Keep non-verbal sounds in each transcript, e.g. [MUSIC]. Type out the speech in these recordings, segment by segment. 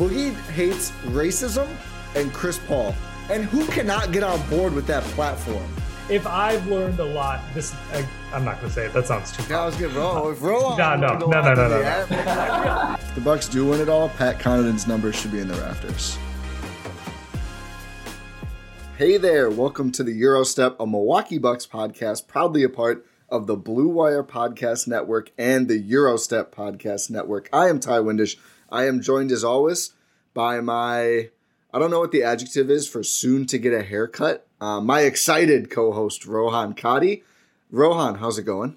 Boogie hates racism and Chris Paul. And who cannot get on board with that platform? If I've learned a lot, this I, I'm not gonna say it. That sounds too. I was good. Roll, if roll. No, no, no, no, no, no. [LAUGHS] If the Bucks do win it all, Pat Connaughton's numbers should be in the rafters. Hey there, welcome to the Eurostep, a Milwaukee Bucks podcast, proudly a part of the Blue Wire Podcast Network and the Eurostep Podcast Network. I am Ty Windish. I am joined as always by my, I don't know what the adjective is for soon to get a haircut, uh, my excited co host, Rohan Kadi. Rohan, how's it going?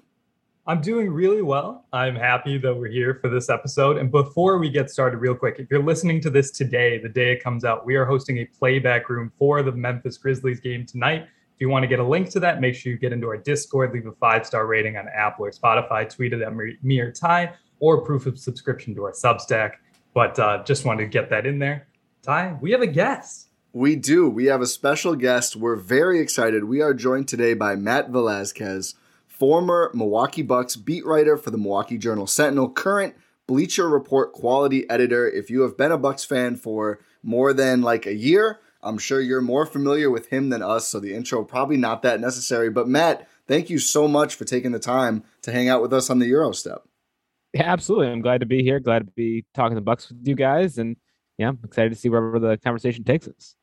I'm doing really well. I'm happy that we're here for this episode. And before we get started, real quick, if you're listening to this today, the day it comes out, we are hosting a playback room for the Memphis Grizzlies game tonight. If you want to get a link to that, make sure you get into our Discord, leave a five star rating on Apple or Spotify, tweet it at me or Ty, or proof of subscription to our Substack. But uh, just wanted to get that in there. Ty, we have a guest. We do. We have a special guest. We're very excited. We are joined today by Matt Velazquez, former Milwaukee Bucks beat writer for the Milwaukee Journal Sentinel, current Bleacher Report quality editor. If you have been a Bucks fan for more than like a year, I'm sure you're more familiar with him than us, so the intro probably not that necessary. But Matt, thank you so much for taking the time to hang out with us on the Eurostep. Yeah, absolutely. I'm glad to be here. Glad to be talking the Bucks with you guys, and yeah, I'm excited to see wherever the conversation takes us.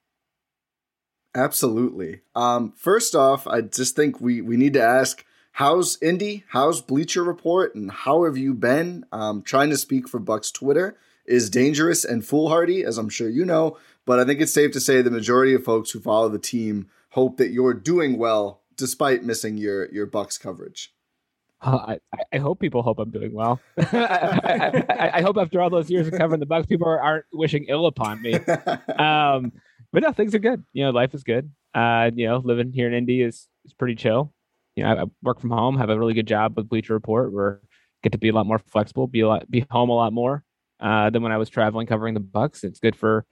Absolutely. Um, first off, I just think we we need to ask how's Indy, how's Bleacher Report, and how have you been? Um, trying to speak for Bucks Twitter is dangerous and foolhardy, as I'm sure you know. But I think it's safe to say the majority of folks who follow the team hope that you're doing well despite missing your your Bucks coverage. Uh, I, I hope people hope I'm doing well. [LAUGHS] I, I, I, hope after all those years of covering the Bucks, people aren't wishing ill upon me. [LAUGHS] Um, but no, things are good. You know, life is good. Uh, you know, living here in Indy is is pretty chill. You know, I, work from home, have a really good job with Bleacher Report, where get to be a lot more flexible, be a lot, be home a lot more uh, than when I was traveling covering the Bucks. It's good for,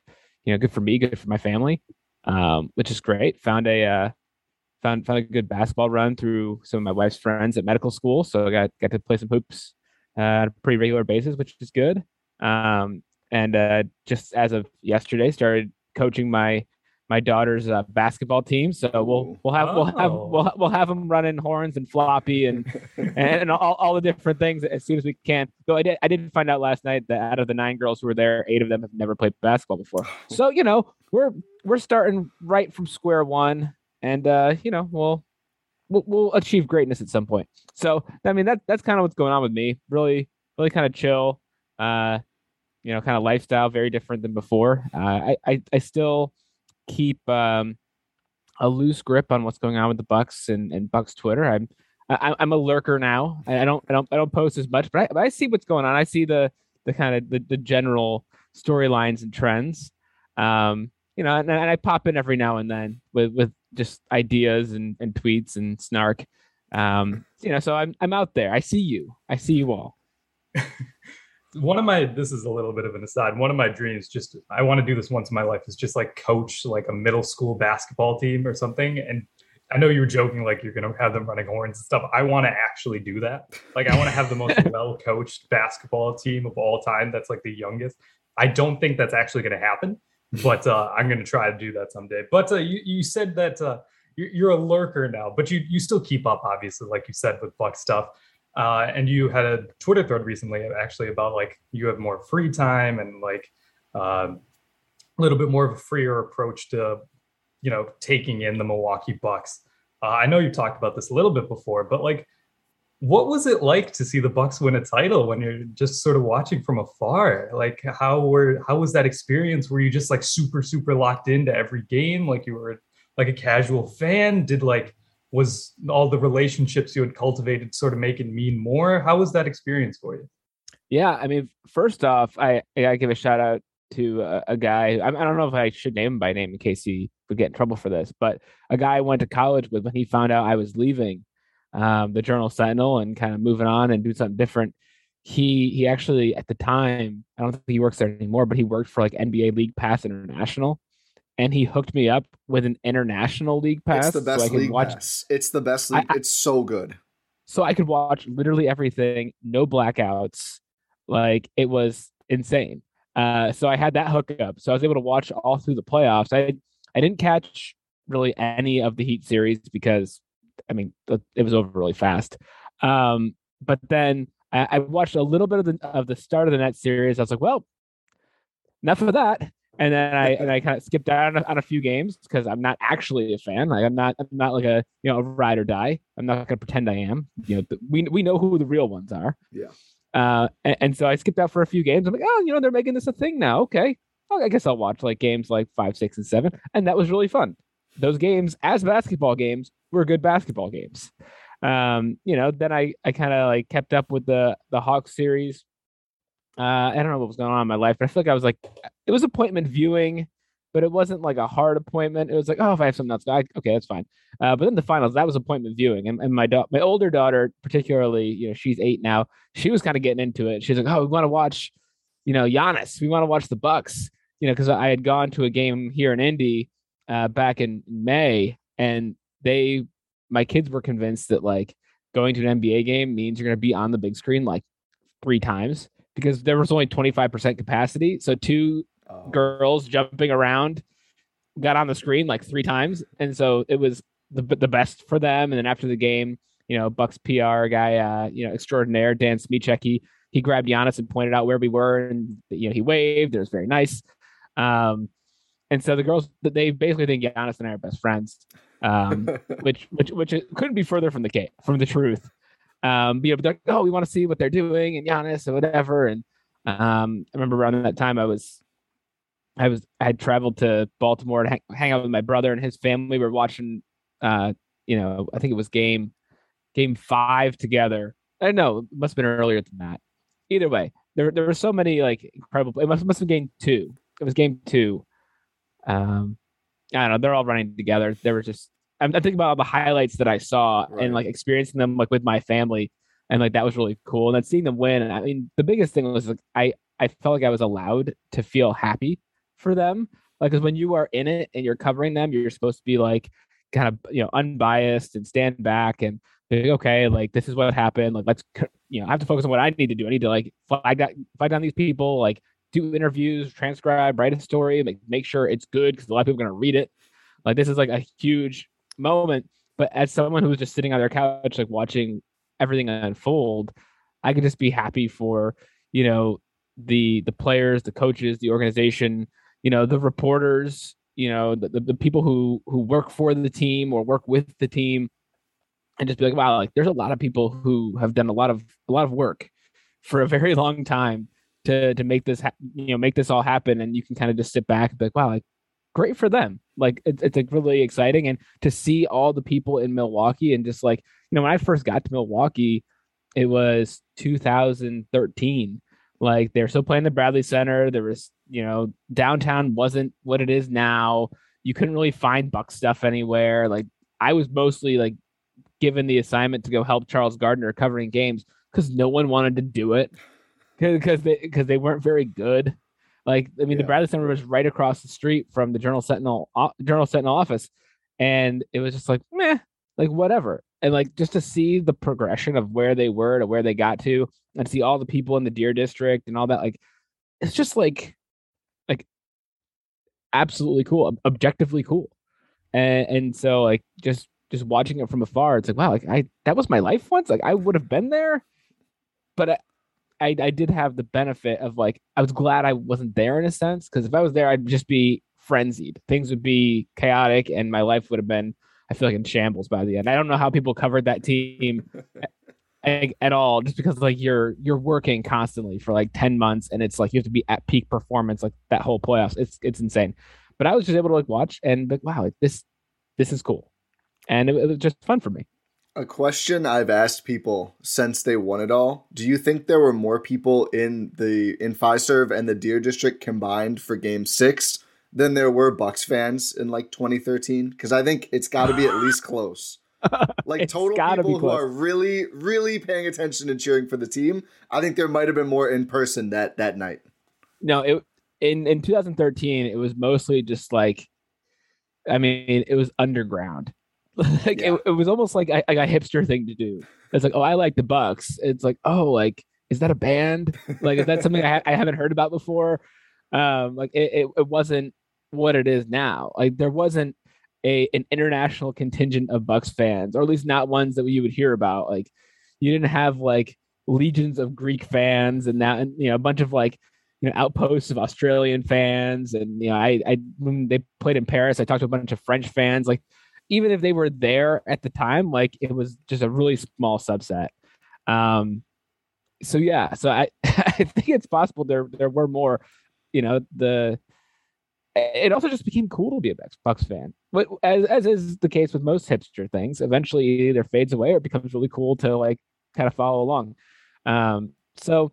you know, good for me, good for my family, um, which is great. Found a uh, found found a good basketball run through some of my wife's friends at medical school, so I got got to play some hoops uh, on a pretty regular basis, which is good. Um, and uh, just as of yesterday, started coaching my my daughter's uh, basketball team. So we'll we'll have we'll have we'll, we'll have them running horns and floppy and and, [LAUGHS] and all, all the different things as soon as we can. Though I did I did find out last night that out of the nine girls who were there, eight of them have never played basketball before. [GASPS] So you know we're we're starting right from square one, and uh, you know we'll. We'll, we'll achieve greatness at some point. So, I mean, that that's kind of what's going on with me. Really, really kind of chill. Uh, you know, kind of lifestyle, very different than before. Uh, I, I, I still keep um, a loose grip on what's going on with the Bucks and, and Bucks Twitter. I'm I, I'm a lurker now. I don't I don't I don't post as much, but I, but I see what's going on. I see the the kind of the, the general storylines and trends. Um, you know, and, and, I pop in every now and then with with just ideas and, and tweets and snark. Um, you know, so I'm I'm out there. I see you. I see you all [LAUGHS] one of my this is a little bit of an aside one of my dreams just i want to do this once in my life is just like coach like a middle school basketball team or something and I know you were joking like you're gonna have them running horns and stuff. I want to actually do that. Like I want to have the most [LAUGHS] well coached basketball team of all time. That's like the youngest. I don't think that's actually gonna happen, but uh, I'm gonna try to do that someday. But uh, you you said that uh, you're, you're a lurker now, but you you still keep up, obviously, like you said with Buck stuff. Uh, and you had a Twitter thread recently, actually, about like you have more free time and like uh, a little bit more of a freer approach to you know taking in the Milwaukee Bucks. Uh, I know you talked about this a little bit before, but like, what was it like to see the Bucks win a title when you're just sort of watching from afar? Like, how were how was that experience? Were you just like super super locked into every game, like you were like a casual fan? Did like was all the relationships you had cultivated sort of make it mean more? How was that experience for you? Yeah, I mean, first off, I I give a shout out to a, a guy. I, don't know if I should name him by name in case he would get in trouble for this, but a guy I went to college with when he found out I was leaving um, the Journal Sentinel and kind of moving on and doing something different. He he actually at the time I don't think he works there anymore, but he worked for like NBA League Pass International, and he hooked me up with an international league pass. It's the best so league watch... pass. It's the best league. I, it's so good. So I could watch literally everything, no blackouts. Like it was insane. Uh, so I had that hookup. So I was able to watch all through the playoffs. I I didn't catch really any of the Heat series because I mean it was over really fast. Um, but then I, I, watched a little bit of the of the start of the net series. I was like, well, enough of that. And then I and I kind of skipped out on a, on a few games because I'm not actually a fan. Like I'm not I'm not like a you know a ride or die. I'm not gonna pretend I am. You know we we know who the real ones are. Yeah. Uh, and, and, so I skipped out for a few games. I'm like, oh, you know, they're making this a thing now. Okay. I guess I'll watch like games like five, six, and seven. And that was really fun. Those games, as basketball games, were good basketball games. Um, you know, then I, I kind of like kept up with the the Hawks series. Uh, I don't know what was going on in my life, but I feel like I was like, it was appointment viewing but it wasn't like a hard appointment. It was like, oh, if I have something else, I, okay, that's fine. Uh, but then the finals, that was appointment viewing, and, and my da- my older daughter, particularly, you know, she's eight now. She was kind of getting into it. She's like, oh, we want to watch, you know, Giannis. We want to watch the Bucks, you know, because I had gone to a game here in Indy uh, back in May, and they, my kids were convinced that like going to an NBA game means you're going to be on the big screen like three times because there was only 25% capacity. So two oh. girls jumping around got on the screen like three times, and so it was the the best for them. And then after the game, you know, Bucks PR guy, uh, you know, extraordinaire Dan Smyczek, he he grabbed Giannis and pointed out where we were, and you know, he waved. It was very nice. Um, and so the girls, they basically think Giannis and I are best friends, um, [LAUGHS] which which which couldn't be further from the case, from the truth. Um, you know, but like, oh, we want to see what they're doing and Giannis or whatever. And um, I remember around that time, I was I was I had traveled to Baltimore to hang, hang out with my brother and his family. We were watching, uh, you know, I think it was game game five together. I know it must have been earlier than that. Either way, there there were so many like incredible. It must must have been game two. It was game two. Um, I don't know. They're all running together. There was just I'm, I'm thinking about all the highlights that I saw right. and like experiencing them like with my family, and like that was really cool. And then seeing them win. I mean, the biggest thing was like I I felt like I was allowed to feel happy for them. Like, because when you are in it and you're covering them, you're supposed to be like kind of you know unbiased and stand back and be like, okay, like this is what happened. Like, let's you know, I have to focus on what I need to do. I need to like flag that flag down these people, like do interviews, transcribe, write a story, make make sure it's good because a lot of people are gonna read it. Like, this is like a huge moment. But as someone who was just sitting on their couch, like watching everything unfold, I could just be happy for you know the the players, the coaches, the organization, you know the reporters you know the, the, the, people who who work for the team or work with the team and just be like wow like there's a lot of people who have done a lot of a lot of work for a very [LAUGHS] long time to to make this ha- you know make this all happen and you can kind of just sit back and be like wow like great for them like it's, it's like really exciting and to see all the people in milwaukee and just like you know when i first got to milwaukee it was 2013 like they're still playing the Bradley Center. There was, you know, downtown wasn't what it is now. You couldn't really find Buck stuff anywhere. Like I was mostly like given the assignment to go help Charles Gardner covering games because no one wanted to do it because they because they weren't very good. Like I mean, yeah. the Bradley Center was right across the street from the Journal Sentinel uh, Journal Sentinel office, and it was just like meh, like whatever. And like just to see the progression of where they were to where they got to, and see all the people in the Deer District and all that, like it's just like like absolutely cool, objectively cool. And and so like just just watching it from afar, it's like wow, like I that was my life once. Like I would have been there, but I, I, I did have the benefit of like I was glad I wasn't there in a sense because if I was there, I'd just be frenzied. Things would be chaotic, and my life would have been I feel like in shambles by the end. I don't know how people covered that team [LAUGHS] at, at all, just because like you're you're working constantly for like ten months, and it's like you have to be at peak performance like that whole playoffs. It's it's insane. But I was just able to like watch and like wow, like, this this is cool, and it, it was just fun for me. A question I've asked people since they won it all: Do you think there were more people in the in Fiserv and the Deer District combined for Game Six than there were Bucks fans in like 2013? Because I think it's got to be at least close. [LAUGHS] Like total people who are really, really paying attention and cheering for the team. I think there might have been more in person that that night. No, it in in 2013 it was mostly just like, I mean, it was underground. [LAUGHS] like yeah. it, it was almost like a, like a hipster thing to do. It's like, oh, I like the Bucks. It's like, oh, like is that a band? Like is that something I, ha- I haven't heard about before? Um, like it, it, it wasn't what it is now. Like there wasn't a an international contingent of Bucks fans, or at least not ones that you would hear about. Like you didn't have like legions of Greek fans and that, and you know, a bunch of like you know outposts of Australian fans, and you know, I I when they played in Paris, I talked to a bunch of French fans. Like even if they were there at the time, like it was just a really small subset. Um, so yeah, so I [LAUGHS] I think it's possible there there were more. You know the it also just became cool to be a Bucks fan. But as as is the case with most hipster things, eventually it either fades away or it becomes really cool to like kind of follow along. Um, so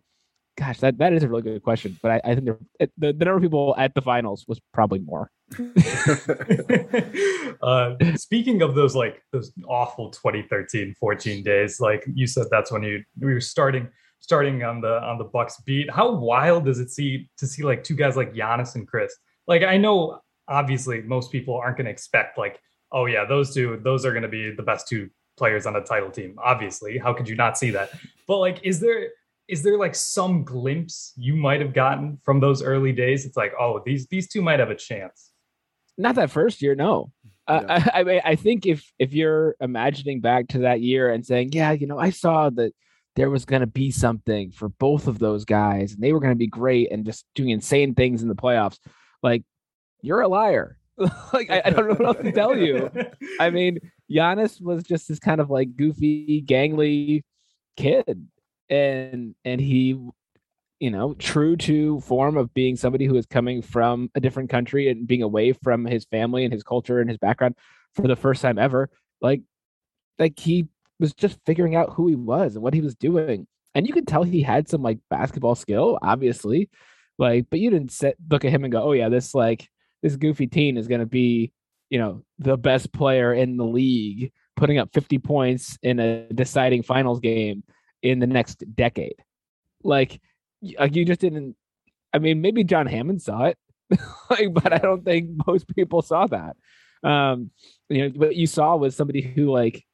gosh, that, that is a really good question. But I, I think there, it, the, the number of people at the finals was probably more. [LAUGHS] [LAUGHS] uh, speaking of those like those awful 2013 14 days, like you said, that's when you we were starting starting on the on the Bucks beat. How wild does it see to see like two guys like Giannis and Khris? Like I know obviously most people aren't going to expect like, oh yeah, those two, those are going to be the best two players on a title team. Obviously, how could you not see that? But like, is there is there like some glimpse you might have gotten from those early days? It's like, oh, these these two might have a chance. Not that first year, no. Uh, [LAUGHS] I, I I think if if you're imagining back to that year and saying, yeah, you know, I saw that there was going to be something for both of those guys and they were going to be great and just doing insane things in the playoffs, like you're a liar. [LAUGHS] like I, I, don't know what else to tell you. [LAUGHS] I mean, Giannis was just this kind of like goofy, gangly kid and and he you know true to form of being somebody who is coming from a different country and being away from his family and his culture and his background for the first time ever like like he was just figuring out who he was and what he was doing. And you could tell he had some like basketball skill obviously like but you didn't sit look at him and go oh yeah this like this goofy teen is going to be you know the best player in the league putting up 50 points in a deciding finals game in the next decade. Like, like you just didn't. I mean, maybe John Hammond saw it, [LAUGHS] like, but I don't think most people saw that. Um, you know, what you saw was somebody who like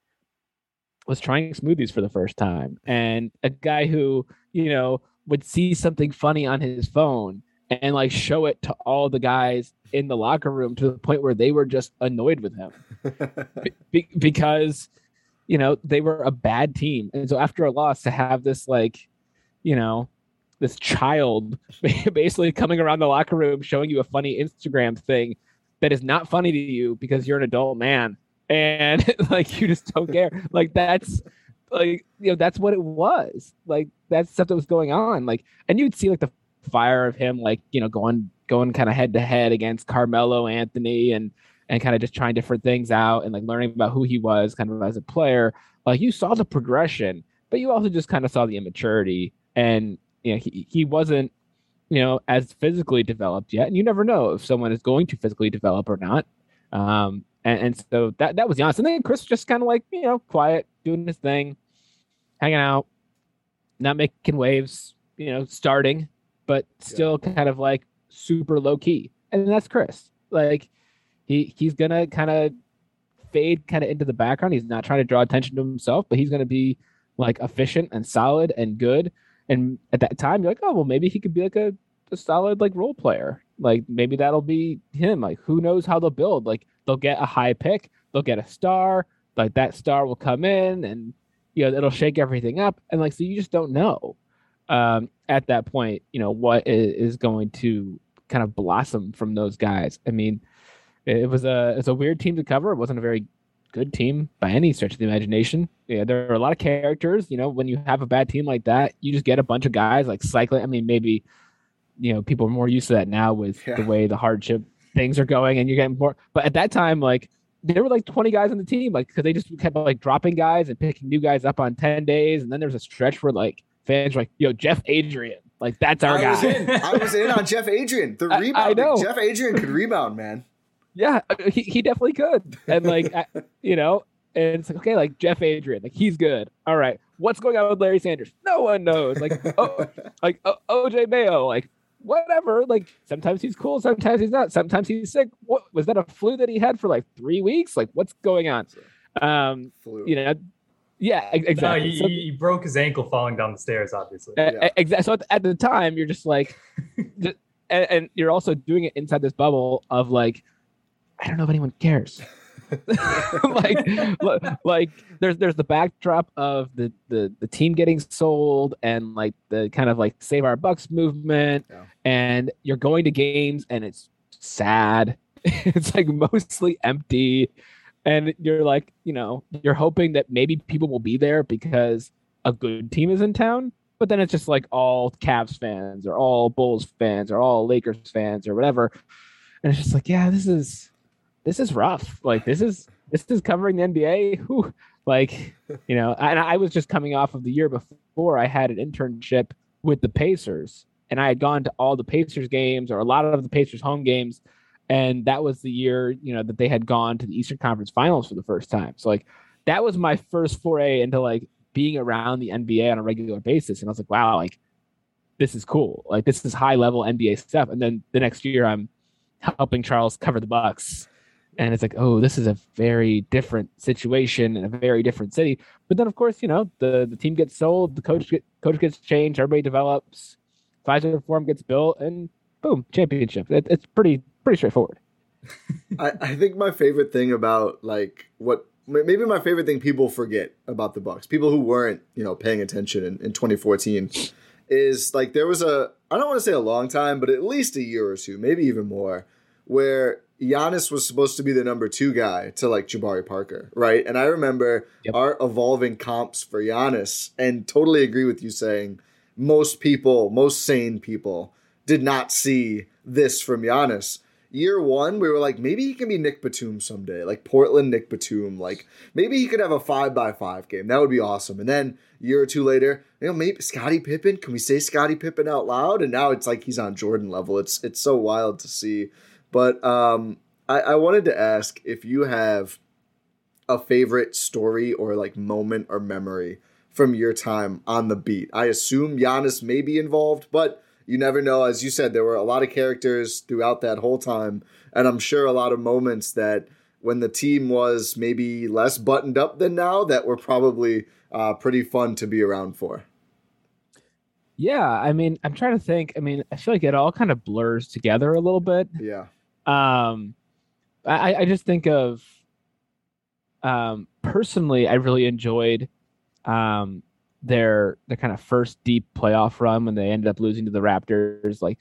was trying smoothies for the first time, and a guy who you know would see something funny on his phone and like show it to all the guys in the locker room to the point where they were just annoyed with him [LAUGHS] Be- because you know, they were a bad team. And so after a loss to have this like, you know, this child [LAUGHS] basically coming around the locker room showing you a funny Instagram thing that is not funny to you because you're an adult man and [LAUGHS] like you just don't care. Like that's like you know that's what it was. Like that's stuff that was going on. Like and you'd see like the fire of him like you know going going kind of head to head against Carmelo Anthony and and kind of just trying different things out and like learning about who he was kind of as a player. Like you saw the progression, but you also just kind of saw the immaturity and you know he, he wasn't you know as physically developed yet and you never know if someone is going to physically develop or not um and, and so that that was Giannis and then khris just kind of like you know quiet doing his thing hanging out not making waves you know starting but still yeah. kind of like super low key and that's Khris like he he's gonna kind of fade kind of into the background. He's not trying to draw attention to himself, but he's to be like efficient and solid and good. And at that time, you're like, oh well, maybe he could be like a, a solid like role player. Like maybe that'll be him. Like who knows how they'll build? Like they'll get a high pick, they'll get a star. Like that star will come in and you know it'll shake everything up. And like so, you just don't know um, at that point. You know what is going to kind of blossom from those guys. I mean, it was a it's a weird team to cover. It wasn't a very good team by any stretch of the imagination. Yeah, there are a lot of characters. You know, when you have a bad team like that, you just get a bunch of guys like cycling. I mean, maybe you know people are more used to that now with yeah. the way the hardship things are going, and you're getting more. But at that time, like there were like 20 guys on the team, like because they just kept like dropping guys and picking new guys up on 10 days, and then there's a stretch where like fans were like, "Yo, Jeff Adrien." Like that's our I guy. Was in, I was in on Jeff Adrien. The [LAUGHS] rebound. I, I know. Jeff Adrien could rebound, man. Yeah, uh, he, he definitely could. And like, [LAUGHS] you know, and it's like, okay, like Jeff Adrien, like he's good. All right. What's going on with Larry Sanders? No one knows. Like, [LAUGHS] oh, like oh, OJ Mayo, like whatever. Like sometimes he's cool, sometimes he's not. Sometimes he's sick. What was that a flu that he had for like three weeks? Like what's going on? Um, flu. you know, yeah, exactly. No, he, so, he, broke his ankle falling down the stairs, obviously. Uh, yeah. Exactly. So at, at, the time, you're just like, [LAUGHS] just, and, and, you're also doing it inside this bubble of like, I don't know if anyone cares. [LAUGHS] like, like there's there's the backdrop of the, the the team getting sold and like the kind of like save our bucks movement, yeah. and you're going to games and it's sad. [LAUGHS] it's like mostly empty, and you're like, you know, you're hoping that maybe people will be there because a good team is in town. But then it's just like all Cavs fans or all Bulls fans or all Lakers fans or whatever. And it's just like, yeah, this is this is rough. Like this is this is covering the NBA. Whew. Like, you know, and I was just coming off of the year before I had an internship with the Pacers and I had gone to all the Pacers games or a lot of the Pacers home games. And that was the year, you know, that they had gone to the Eastern Conference Finals for the first time. So like that was my first foray into like being around the NBA on a regular basis. And I was like, wow, like this is cool. Like this is high level NBA stuff. And then the next year I'm helping Charles cover the Bucks and it's like oh this is a very different situation in a very different city. But then of course you know the the team gets sold the coach get, coach gets changed everybody develops Fiserv Forum gets built and boom championship. It, it's pretty pretty straightforward. [LAUGHS] I, I think my favorite thing about like what maybe my favorite thing people forget about the bucks people who weren't you know paying attention in, in 2014 is like there was a i don't want to say a long time but at least a year or two maybe even more where Giannis was supposed to be the number two guy to like Jabari Parker, right? And I remember yep. our evolving comps for Giannis, and totally agree with you saying most people, most sane people, did not see this from Giannis. Year one, we were like, maybe he can be Nic Batum someday, like Portland Nic Batum. Like maybe he could have a five by five game. That would be awesome. And then year or two later, you know, maybe Scottie Pippen. Can we say Scottie Pippen out loud? And now it's like he's on Jordan level. It's it's so wild to see. But um, I, I wanted to ask if you have a favorite story or like moment or memory from your time on the beat. I assume Giannis may be involved, but you never know. As you said, there were a lot of characters throughout that whole time, and I'm sure a lot of moments that when the team was maybe less buttoned up than now that were probably uh, pretty fun to be around for. Yeah, I mean, I'm trying to think. I mean, I feel like it all kind of blurs together a little bit. Yeah. Um, I, I just think of um, personally, I really enjoyed um, their their kind of first deep playoff run when they ended up losing to the Raptors. Like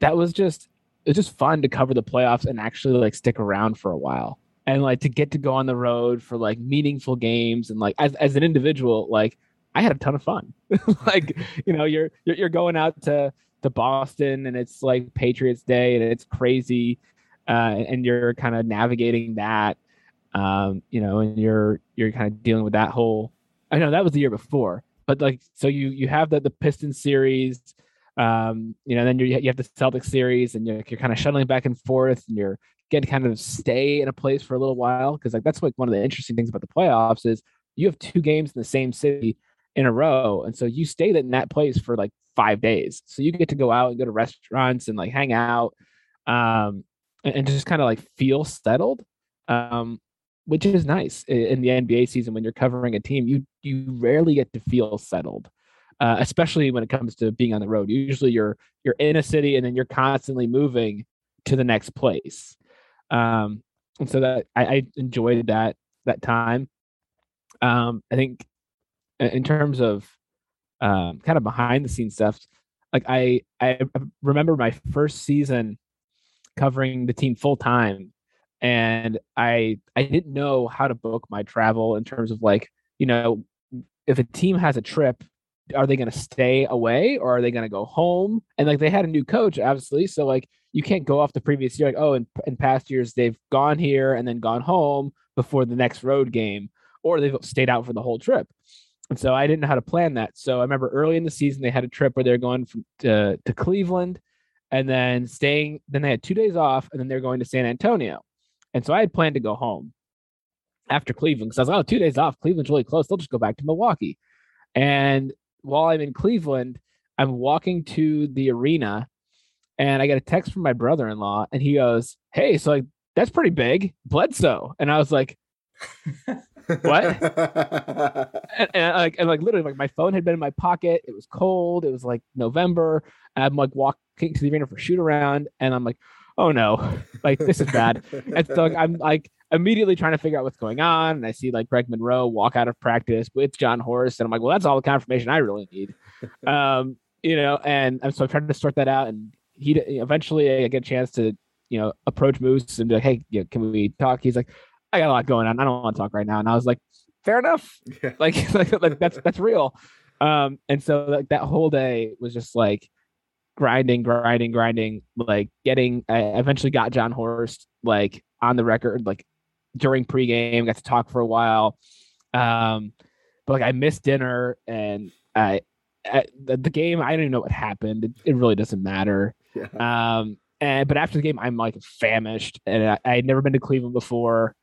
that was just it was just fun to cover the playoffs and actually like stick around for a while and like to get to go on the road for like meaningful games and like as as an individual like I had a ton of fun. [LAUGHS] like you know you're, you're you're going out to to Boston and it's like Patriots Day and it's crazy uh, and you're kind of navigating that, um, you know, and you're you're kind of dealing with that whole. I know that was the year before, but like so you you have the the Pistons series, um, you know, then you you have the Celtics series, and you're you're kind of shuttling back and forth, and you're getting kind of stay in a place for a little while because like that's like one of the interesting things about the playoffs is you have two games in the same city in a row, and so you stay in that place for like five days, so you get to go out and go to restaurants and like hang out. Um, and, just kind of like feel settled. Um, which is nice in the NBA season when you're covering a team. You you rarely get to feel settled, uh, especially when it comes to being on the road. Usually, you're you're in a city and then you're constantly moving to the next place. Um, and so that I, I enjoyed that that time. Um, I think in terms of um, kind of behind the scenes stuff, like I I remember my first season covering the team full time and I I didn't know how to book my travel in terms of like, you know, if a team has a trip, are they going to stay away or are they going to go home? And like they had a new coach obviously, so like you can't go off the previous year like, oh, in, in past years they've gone here and then gone home before the next road game or they've stayed out for the whole trip. And so I didn't know how to plan that. So I remember early in the season they had a trip where they're going from to, to Cleveland and then staying. Then they had two days off, and then they're going to San Antonio. And so I had planned to go home after Cleveland because I was like, oh, two days off. Cleveland's really close. They'll just go back to Milwaukee. And while I'm in Cleveland, I'm walking to the arena, and I get a text from my brother-in-law, and he goes, "Hey, so like that's pretty big, Bledsoe." And I was like, [LAUGHS] what? [LAUGHS] and, and, like, and like literally, like my phone had been in my pocket. It was cold. It was like November. I'm like walking to the arena for shoot around, and I'm like, oh no, like this is bad. and so like, I'm like immediately trying to figure out what's going on. And I see like Greg Monroe walk out of practice with Jon Horst, and I'm like, well, that's all the confirmation I really need. [LAUGHS] Um, you know, and, and so I'm trying to sort that out. And he eventually I get a chance to you know approach Moose and be like, hey, yeah, can we talk? He's like, I got a lot going on. I don't want to talk right now. And I was like, fair enough. Yeah. [LAUGHS] Like, like, like that's that's real. [LAUGHS] Um, and so like that whole day was just like grinding, grinding, grinding, like getting I eventually got Jon Horst like on the record, like during pregame, got to talk for a while. Um, but like I missed dinner and I the, the, game, I don't even know what happened. It, it really doesn't matter. Yeah. Um, and but after the game, I'm like famished, and I, I had never been to Cleveland before.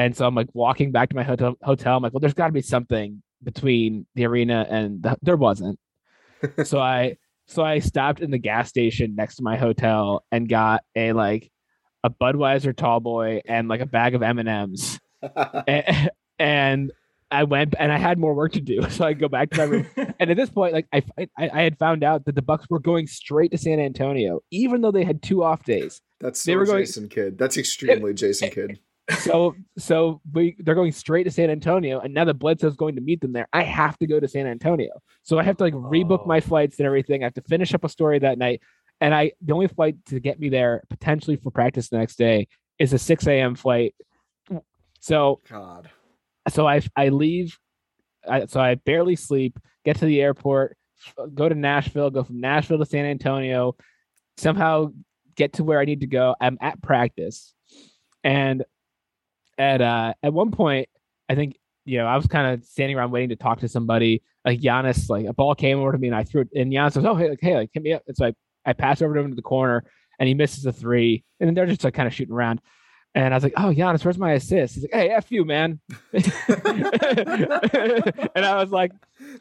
And so I'm like walking back to my hotel. Hotel. I'm like, well, there's got to be something between the arena and the, there wasn't. [LAUGHS] so I so I stopped in the gas station next to my hotel and got a like a Budweiser tall boy and like a bag of M and M's, [LAUGHS] [LAUGHS] and I went and I had more work to do, so I go back to my room. and at this point, like I, I, I had found out that the Bucks were going straight to San Antonio, even though they had two off days. That's so they were Jason going, Kidd. That's extremely it, Jason Kidd so so we, they're going straight to San Antonio, and now that Bledsoe's going to meet them there, I have to go to San Antonio. So I have to like rebook oh. my flights and everything. I have to finish up a story that night, and I the only flight to get me there potentially for practice the next day is a 6 a.m. flight. So God, so I I leave, I, so I barely sleep, get to the airport, go to Nashville, go from Nashville to San Antonio, somehow get to where I need to go. I'm at practice, and at uh at one point, I think you know I was kind of standing around waiting to talk to somebody. Like Giannis, like a ball came over to me and I threw it, and Giannis was, "Oh hey, like hey, like hit me up." And so I I passed over to him to the corner, and he misses a three, and then they're just like kind of shooting around. And I was like, "Oh, Giannis, where's my assist?" He's like, "Hey, f you, man." [LAUGHS] and I was like,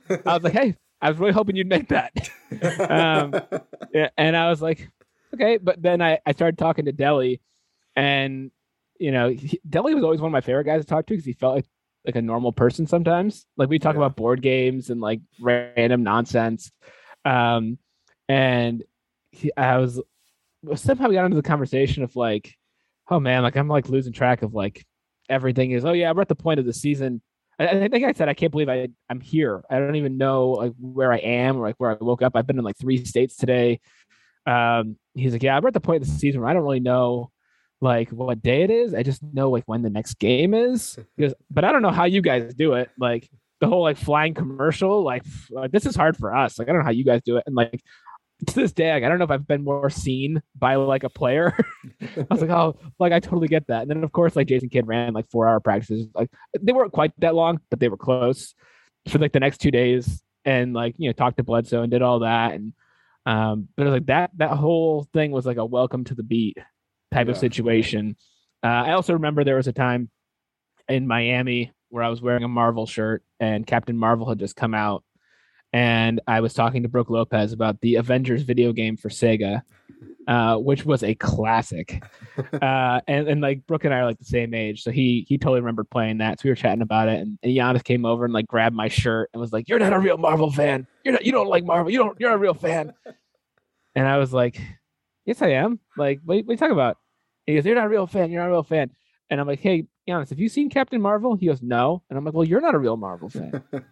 "I was like, hey, I was really hoping you'd make that." [LAUGHS] um, yeah, and I was like, "Okay," but then I I started talking to Delly, and you know, he, Delly was always one of my favorite guys to talk to because he felt like like a normal person sometimes. Like we talk yeah. about board games and like random nonsense. Um, and he, I was somehow we got into the conversation of like, oh man, like I'm like losing track of like everything is. Oh yeah, we're at the point of the season. I, I think I said I can't believe I I'm here. I don't even know like where I am or like where I woke up. I've been in like three states today. Um, he's like, yeah, we're at the point of the season where I don't really know like what day it is. I just know like when the next game is. [LAUGHS] Because, but I don't know how you guys do it. Like the whole like flying commercial, like, like this is hard for us. Like I don't know how you guys do it. And like to this day, like, I don't know if I've been more seen by like a player. [LAUGHS] I was like, oh, like I totally get that. And then of course, like Jason Kidd ran like four hour practices. Like they weren't quite that long, but they were close for like the next two days. And like you know, talked to Bledsoe and did all that. And um, but it was like that that whole thing was like a welcome to the beat type yeah. of situation. Uh, I also remember there was a time in Miami where I was wearing a Marvel shirt and Captain Marvel had just come out. and I was talking to Brook Lopez about the Avengers video game for Sega, uh, which was a classic. [LAUGHS] Uh, and, and like Brooke and I are like the same age, so he he totally remembered playing that. So we were chatting about it, and, and Giannis came over and like grabbed my shirt and was like, "You're not a real Marvel fan. You're not. You don't like Marvel. You don't. You're a real fan." [LAUGHS] And I was like, "Yes, I am. Like, what, what are you talking about?" he goes, "You're not a real fan. You're not a real fan." And I'm like, "Hey, be honest, have you seen Captain Marvel?" He goes, "No." And I'm like, "Well, you're not a real Marvel fan." [LAUGHS]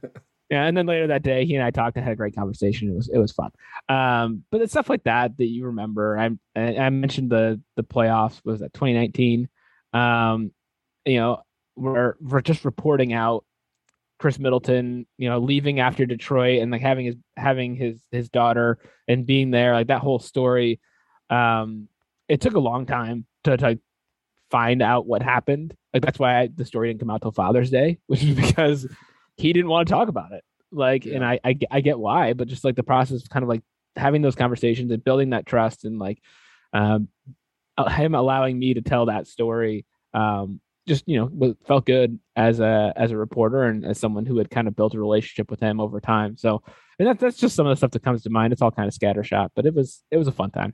Yeah, and then later that day, he and I talked and had a great conversation. It was it was fun. Um, but it's stuff like that that you remember. I I mentioned the the playoffs was that 2019. Um, you know, we're we're just reporting out Khris Middleton, you know, leaving after Detroit and like having his having his his daughter and being there, like that whole story. Um, it took a long time to, to find out what happened. Like that's why I, the story didn't come out till Father's Day, [LAUGHS] which is because he didn't want to talk about it. Like, yeah. and I, I, I get why, but just like the process of kind of like having those conversations and building that trust and like um, him allowing me to tell that story um, just you know felt good as a as a reporter and as someone who had kind of built a relationship with him over time so and that, that's just some of the stuff that comes to mind it's all kind of scattershot but it was it was a fun time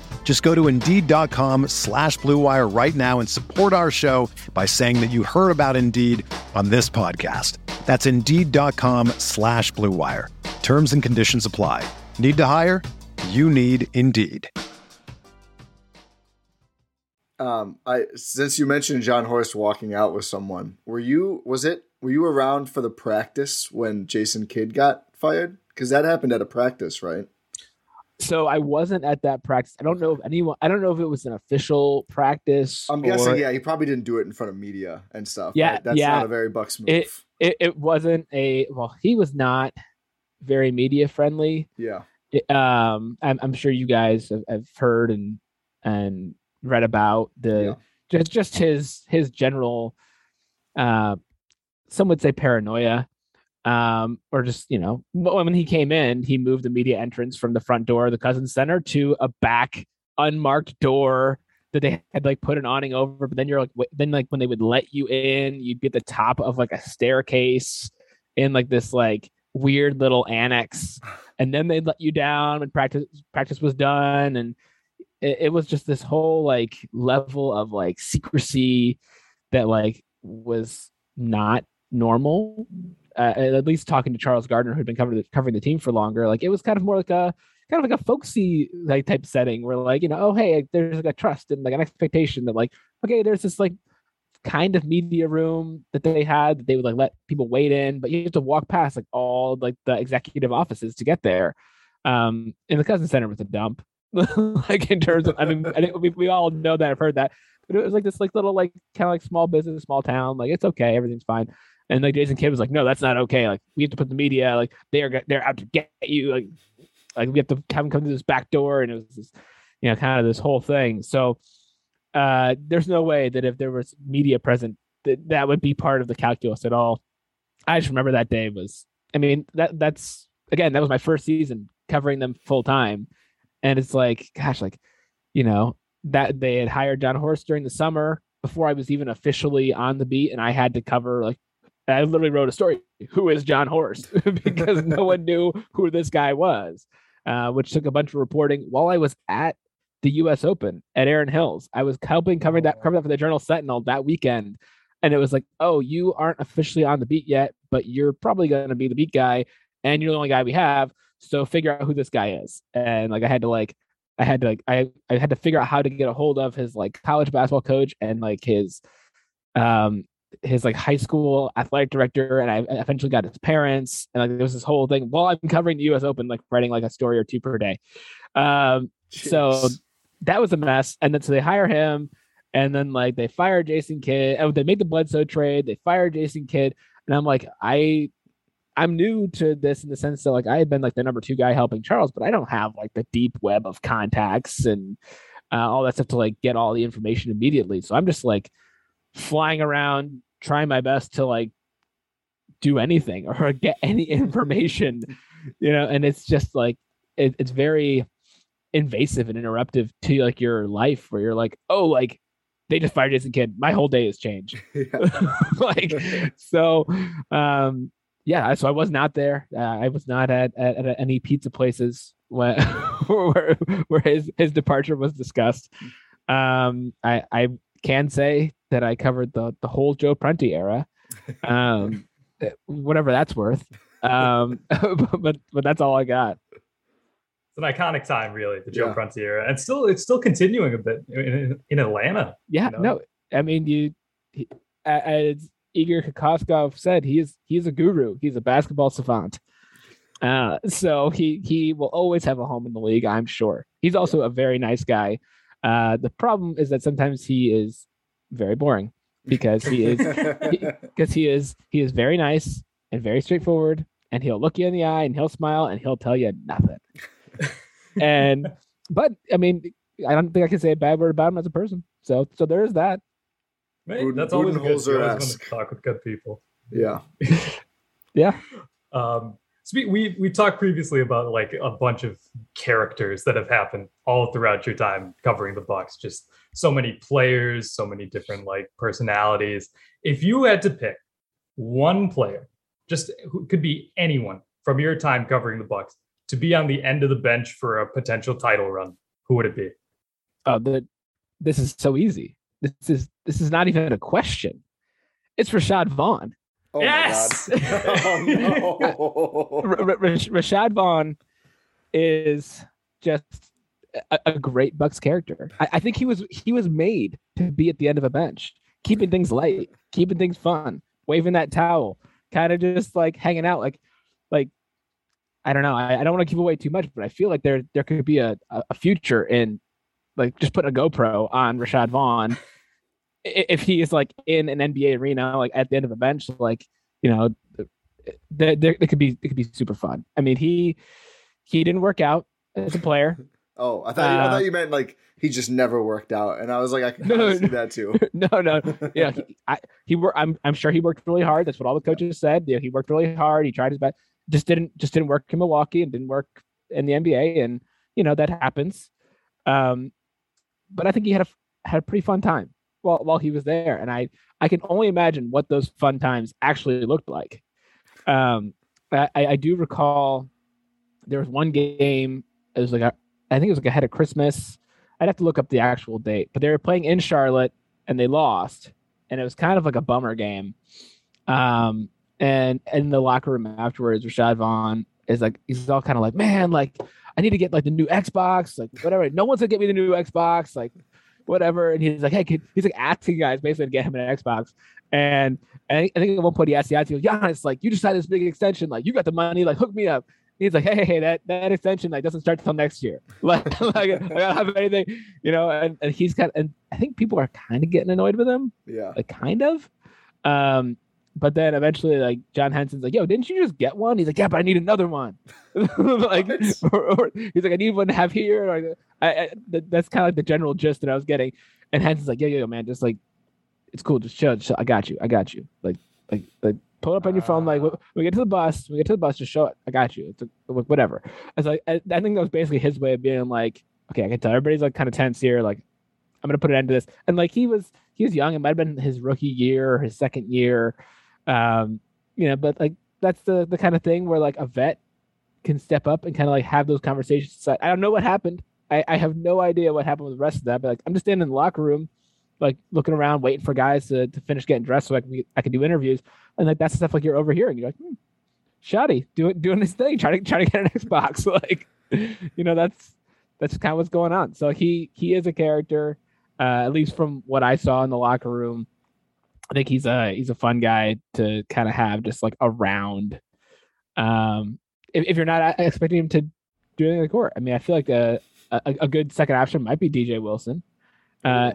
Just go to Indeed.com slash BlueWire right now and support our show by saying that you heard about Indeed on this podcast. That's Indeed.com slash BlueWire. Terms and conditions apply. Need to hire? You need Indeed. Um, I since you mentioned Jon Horst walking out with someone, were you was it were you around for the practice when Jason Kidd got fired? Because that happened at a practice, right? So I wasn't at that practice. I don't know if anyone. I don't know if it was an official practice. I'm or, guessing, yeah, he probably didn't do it in front of media and stuff. Yeah, right? that's yeah. not a very Bucks move. It, it, it wasn't a well. He was not very media friendly. Yeah. It, um, I'm, I'm sure you guys have, have heard and and read about the yeah. just just his his general uh some would say paranoia um or just you know when he came in he moved the media entrance from the front door of the Cousins Center to a back unmarked door that they had like put an awning over but then you're like then like when they would let you in you'd be at the top of like a staircase in like this like weird little annex and then they'd let you down when practice practice was done and it, it was just this whole like level of like secrecy that like was not normal. Uh, at least talking to Charles Gardner, who'd been covering the, covering the team for longer, like it was kind of more like a kind of like a folksy like type setting where like you know oh hey there's like a trust and like an expectation that like okay there's this like kind of media room that they had that they would like let people wait in but you have to walk past like all like the executive offices to get there um and the cousin center was a dump [LAUGHS] like in terms of, I mean, I think we, we all know that I've heard that, but it was like this like little like kind of like small business, small town. Like it's okay, everything's fine. And like Jason Kidd was like, no, that's not okay. Like we have to put the media like they are they're out to get you. Like like we have to have them come through this back door, and it was this, you know, kind of this whole thing. So uh there's no way that if there was media present that that would be part of the calculus at all. I just remember that day was. I mean that that's again that was my first season covering them full time and it's like, gosh, like, you know, that they had hired Jon Horst during the summer before I was even officially on the beat, and I had to cover like I literally wrote a story. Who is Jon Horst? [LAUGHS] because no [LAUGHS] one knew who this guy was, uh, which took a bunch of reporting while I was at the U.S. Open at Erin Hills. I was helping cover that cover that for the Journal Sentinel that weekend, and it was like, oh, you aren't officially on the beat yet, but you're probably going to be the beat guy, and you're the only guy we have. So figure out who this guy is. And like I had to like I had to like I I had to figure out how to get a hold of his like college basketball coach and like his um his like high school athletic director and I eventually got his parents and like there was this whole thing while I'm covering the US Open like writing like a story or two per day. Um Jeez. so that was a mess and then so they hire him and then like they fire Jason Kidd. Oh, they make the Bledsoe trade. They fire Jason Kidd, and I'm like, I, I'm new to this in the sense that like I had been like the number two guy helping Charles, but I don't have like the deep web of contacts and uh, all that stuff to like get all the information immediately. So I'm just like flying around, trying my best to like do anything or [LAUGHS] get any information, you know. And it's just like it, it's very invasive and interruptive to like your life where you're like, oh, like they just fired Jason Kidd. My whole day has changed. [LAUGHS] [LAUGHS] like so, um, yeah. So I was not there. Uh, I was not at, at, at, any pizza places when where, where his his departure was discussed. Um, I I can say that I covered the the whole Joe Prunty era. [LAUGHS] Um, whatever that's worth. Um, [LAUGHS] but but that's all I got it's an iconic time, really, the Joe yeah. Prunty era, and still it's still continuing a bit in, in Atlanta. Yeah, you know? no, I mean you, he, as Igor Kokoskov said, he is he's a guru. He's a basketball savant. Uh, so he he will always have a home in the league, I'm sure. He's also a very nice guy. Uh, the problem is that sometimes he is very boring because he is [LAUGHS] because he, he is he is very nice and very straightforward, and he'll look you in the eye and he'll smile and he'll tell you nothing [LAUGHS] and but I mean, I don't think I can say a bad word about him as a person. So so there is that. Right, that's always good. You always to talk with good people. Yeah. [LAUGHS] yeah. Um, so we, we talked previously about like a bunch of characters that have happened all throughout your time covering the Bucks. Just so many players, so many different like personalities. If you had to pick one player, just who could be anyone from your time covering the Bucks, to be on the end of the bench for a potential title run, who would it be? Oh, the this is so easy. This is this is not even a question. It's Rashad Vaughn. Oh yes. [LAUGHS] oh, no. Rashad Vaughn is just a, a great Bucks character. I, I, think he was he was made to be at the end of a bench, keeping things light, keeping things fun, waving that towel, kind of just like hanging out, like like I don't know. I, I don't want to give away too much, but I feel like there there could be a, a future in like just putting a GoPro on Rashad Vaughn if he is like in an NBA arena, like at the end of a bench, like you know, there, there it could be it could be super fun. I mean, he he didn't work out as a player. [LAUGHS] Oh, I thought uh, I thought you meant like he just never worked out, and I was like, I can [LAUGHS] no, see that too. [LAUGHS] No, no, yeah, he, I, he worked. I'm I'm sure he worked really hard. That's what all the coaches said. Yeah, he worked really hard. He tried his best just didn't just didn't work in Milwaukee and didn't work in the NBA, and you know that happens. Um, but I think he had a had a pretty fun time while while he was there, and I I can only imagine what those fun times actually looked like. Um, I, I do recall there was one game. It was like a, I think it was like ahead of Christmas. I'd have to look up the actual date, but they were playing in Charlotte and they lost, and it was kind of like a bummer game. Um, and in the locker room afterwards, Rashad Vaughn is like, he's all kind of like, man, like, I need to get like the new Xbox, like whatever. No one's gonna get me the new Xbox, like whatever. And he's like, hey, he's like asking guys basically to get him an Xbox. And, and I think at one point he asked the guys, he goes, it's like you just had this big extension, like you got the money, like hook me up. And he's like, hey, hey, that that extension like doesn't start till next year. [LAUGHS] Like, like I don't have anything, you know. And, and he's got, and I think people are kind of getting annoyed with him. Yeah, like kind of. Um, but then eventually, like John Henson's like, "Yo, didn't you just get one?" He's like, "Yeah, but I need another one." [LAUGHS] like, or, or, he's like, "I need one to have here." Or, I, I, that's kind of like the general gist that I was getting. And Henson's like, "Yo, yo, yo, man, just like, it's cool. Just chill. Just, I got you. I got you. Like, like, like, pull it up on your phone. Like, ah. we get to the bus. We get to the bus. Just show it. I got you. It's a, whatever." It's like I, I think that was basically his way of being like, "Okay, I can tell everybody's like kind of tense here. Like, I'm gonna put an end to this." And like he was, he was young. It might have been his rookie year or his second year. Um, you know, but like that's the the kind of thing where like a vet can step up and kind of like have those conversations. I don't know what happened. I, I have no idea what happened with the rest of that. But like I'm just standing in the locker room, like looking around, waiting for guys to, to finish getting dressed so I can I can do interviews. And like that's the stuff like you're overhearing. You're like, hmm, Shoddy doing doing this thing, trying to trying to get an Xbox. [LAUGHS] like, you know, that's that's kind of what's going on. So he he is a character, uh, at least from what I saw in the locker room. I think he's a he's a fun guy to kind of have just like around. Um, if, if you're not expecting him to do anything in the court, I mean, I feel like a a, a good second option might be DJ Wilson. Uh,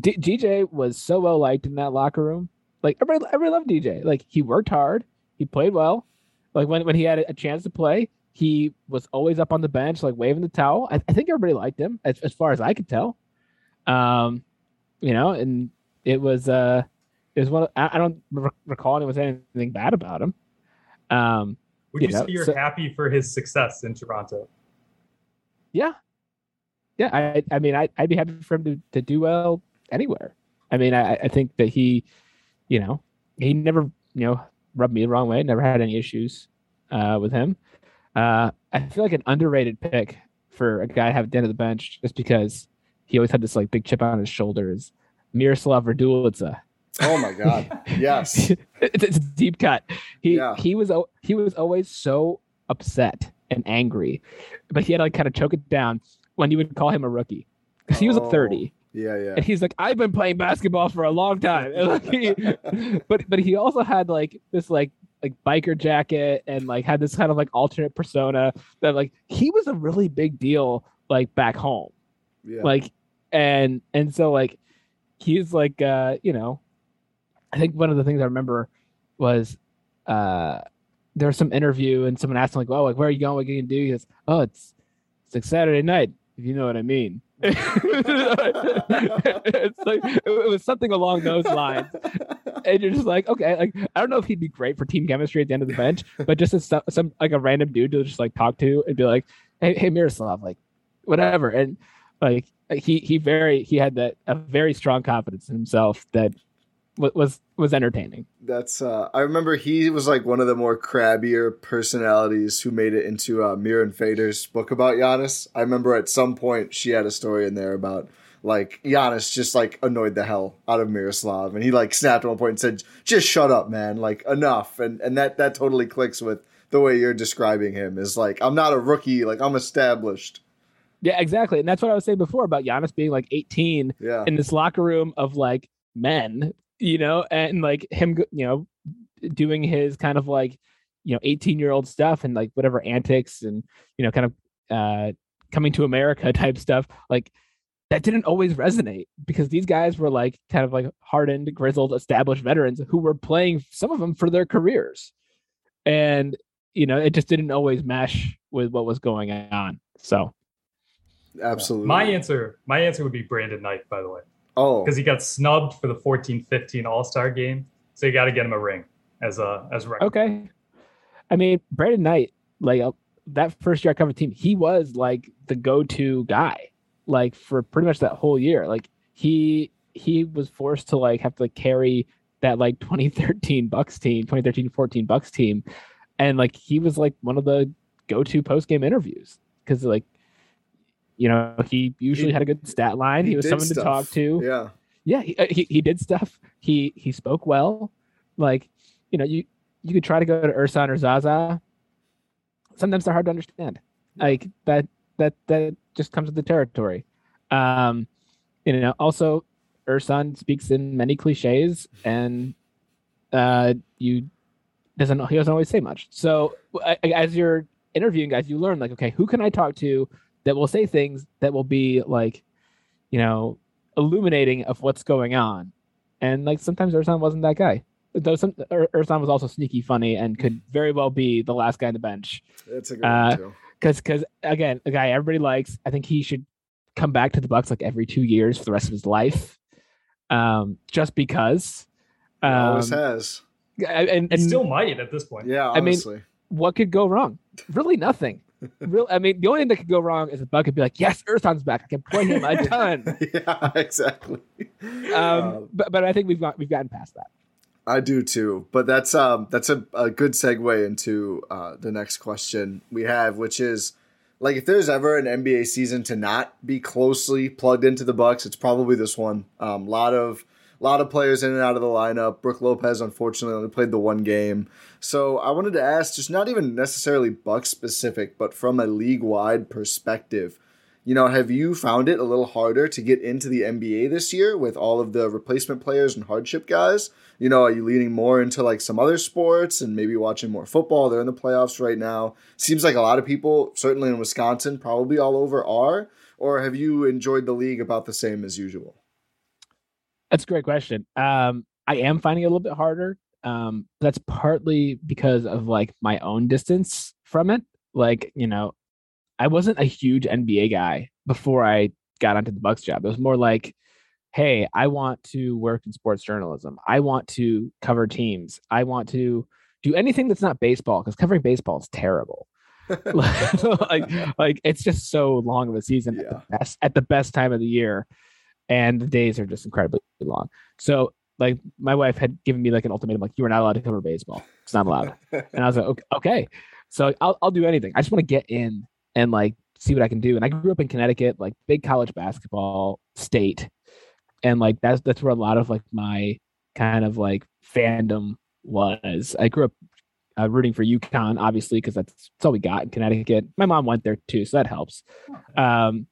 D- DJ was so well liked in that locker room. Like everybody, everybody loved DJ. Like he worked hard, he played well. Like when when he had a chance to play, he was always up on the bench, like waving the towel. I, I think everybody liked him, as, as far as I could tell. Um, you know, and it was uh, was one. Of, I, don't recall anyone saying anything bad about him. Um, Would you, you know, say you're so, happy for his success in Toronto? Yeah, yeah. I I mean, I I'd be happy for him to to do well anywhere. I mean, I I think that he, you know, he never you know rubbed me the wrong way. Never had any issues uh, with him. Uh, I feel like an underrated pick for a guy to have at the end of the bench just because he always had this like big chip on his shoulders. Miroslav Raduljica. Oh my god! Yes, [LAUGHS] it's, a deep cut. He yeah. he was he was always so upset and angry, but he had to like kind of choke it down when you would call him a rookie because he was oh, a thirty. Yeah, yeah. And he's like, I've been playing basketball for a long time. [LAUGHS] [LAUGHS] but but he also had like this like like biker jacket and like had this kind of like alternate persona that like he was a really big deal like back home. Yeah. Like and and so like he's like uh you know I think one of the things I remember was uh there was some interview and someone asked him like, "Oh, like where are you going? What are you gonna do?" He goes, "Oh, it's it's like Saturday night, if you know what I mean." [LAUGHS] it's like it was something along those lines, and you're just like, okay, like I don't know if he'd be great for team chemistry at the end of the bench, but just as some, some like a random dude to just like talk to and be like, hey, hey, Miroslav, like whatever, and like he he very he had that a very strong confidence in himself that was was entertaining. That's uh I remember he was like one of the more crabbier personalities who made it into uh Mirin Fader's book about Giannis. I remember at some point she had a story in there about like Giannis just like annoyed the hell out of Miroslav and he like snapped at one point and said, Just shut up, man, like enough and and that that totally clicks with the way you're describing him is like I'm not a rookie, like I'm established. Yeah, exactly. And that's what I was saying before about Giannis being like 18 yeah. in this locker room of like men you know, and like him, you know, doing his kind of like, you know, 18 year old stuff and like whatever antics and, you know, kind of uh, coming to America [LAUGHS] type stuff. Like that didn't always resonate because these guys were like kind of like hardened, grizzled, established veterans who were playing some of them for their careers. And, you know, it just didn't always mesh with what was going on. So, absolutely. My answer, my answer would be Brandon Knight, by the way. Oh, because he got snubbed for the 14-15 All Star game, so you got to get him a ring as a as a record. Okay, I mean Brandon Knight, like uh, that first year I covered team, he was like the go to guy, like for pretty much that whole year. Like he he was forced to like have to like carry that like 2013 Bucks team, 2013-14 Bucks team, and like he was like one of the go to post game interviews because like you know, he usually he, had a good stat line. He, he was someone stuff. to talk to. Yeah. Yeah, he, uh, he he did stuff. He he spoke well. Like, you know, you you could try to go to Ersan or Zaza. Sometimes they're hard to understand. Like that that that just comes with the territory. Um, you know, also Ersan speaks in many cliches and uh you doesn't he doesn't always say much. So as you're interviewing guys, you learn like, okay, who can I talk to that will say things that will be like, you know, illuminating of what's going on. And like sometimes Ersan wasn't that guy. Though some Ersan was also sneaky funny and could [LAUGHS] very well be the last guy on the bench. That's a good uh, one too. Because because again, a guy everybody likes. I think he should come back to the Bucks like every two years for the rest of his life. Um, just because. Um, always has. And, and, and still might at this point. Yeah, honestly. I mean, what could go wrong? Really, nothing. Real, I mean, the only thing that could go wrong is the Buck could be like, "Yes, Ersan's back. I can point him a [LAUGHS] ton." yeah, exactly. Um, uh, but but I think we've got we've gotten past that. I do too. But that's um that's a, a good segue into uh, the next question we have, which is like if there's ever an NBA season to not be closely plugged into the Bucks, it's probably this one. A um, lot of a lot of players in and out of the lineup. Brook Lopez, unfortunately, only played the one game. So I wanted to ask, just not even necessarily Buck specific, but from a league wide perspective, You know, have you found it a little harder to get into the NBA this year with all of the replacement players and hardship guys? You know, are you leaning more into like some other sports and maybe watching more football? They're in the playoffs right now. Seems like a lot of people, certainly in Wisconsin, probably all over are. Or have you enjoyed the league about the same as usual? That's a great question. Um, I am finding it a little bit harder. Um, that's partly because of like my own distance from it. Like, you know, I wasn't a huge NBA guy before I got onto the Bucks job. It was more like, hey, I want to work in sports journalism. I want to cover teams. I want to do anything that's not baseball because covering baseball is terrible. [LAUGHS] [LAUGHS] like, like it's just so long of a season yeah. at, the best, at the best time of the year, and the days are just incredibly long. So like my wife had given me like an ultimatum, like you are not allowed to cover baseball. It's not allowed. [LAUGHS] and I was like, okay, okay. So I'll I'll do anything. I just want to get in and like see what I can do. And I grew up in Connecticut, like big college basketball state, and like that's that's where a lot of like my kind of like fandom was. I grew up uh, rooting for UConn, obviously, because that's, that's all we got in Connecticut. My mom went there too, so that helps. Um,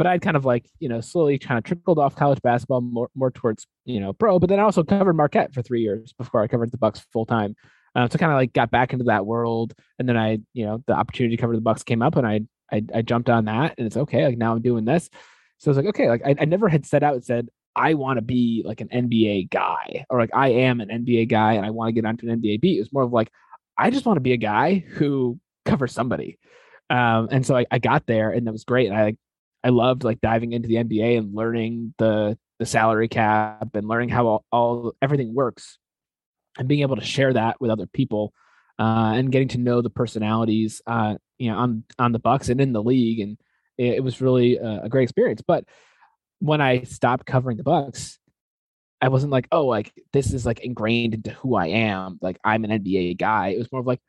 but I'd kind of like, you know, slowly kind of trickled off college basketball more, more towards, you know, pro. But then I also covered Marquette for three years before I covered the Bucks full time. Uh, so kind of like got back into that world, and then I, you know, the opportunity to cover the Bucks came up, and I, I, I jumped on that, and it's okay. Like now I'm doing this, so I was like, okay, like I, I never had set out and said I want to be like an NBA guy, or like I am an NBA guy, and I want to get onto an NBA beat. It was more of like I just want to be a guy who covers somebody. Um, and so I, I got there and that was great. And I I loved like diving into the NBA and learning the the salary cap and learning how all, all everything works and being able to share that with other people uh, and getting to know the personalities uh, you know on on the Bucks and in the league and it, it was really a, a great experience. But when I stopped covering the Bucks, I wasn't like, oh, like this is like ingrained into who I am. Like I'm an NBA guy. It was more of like,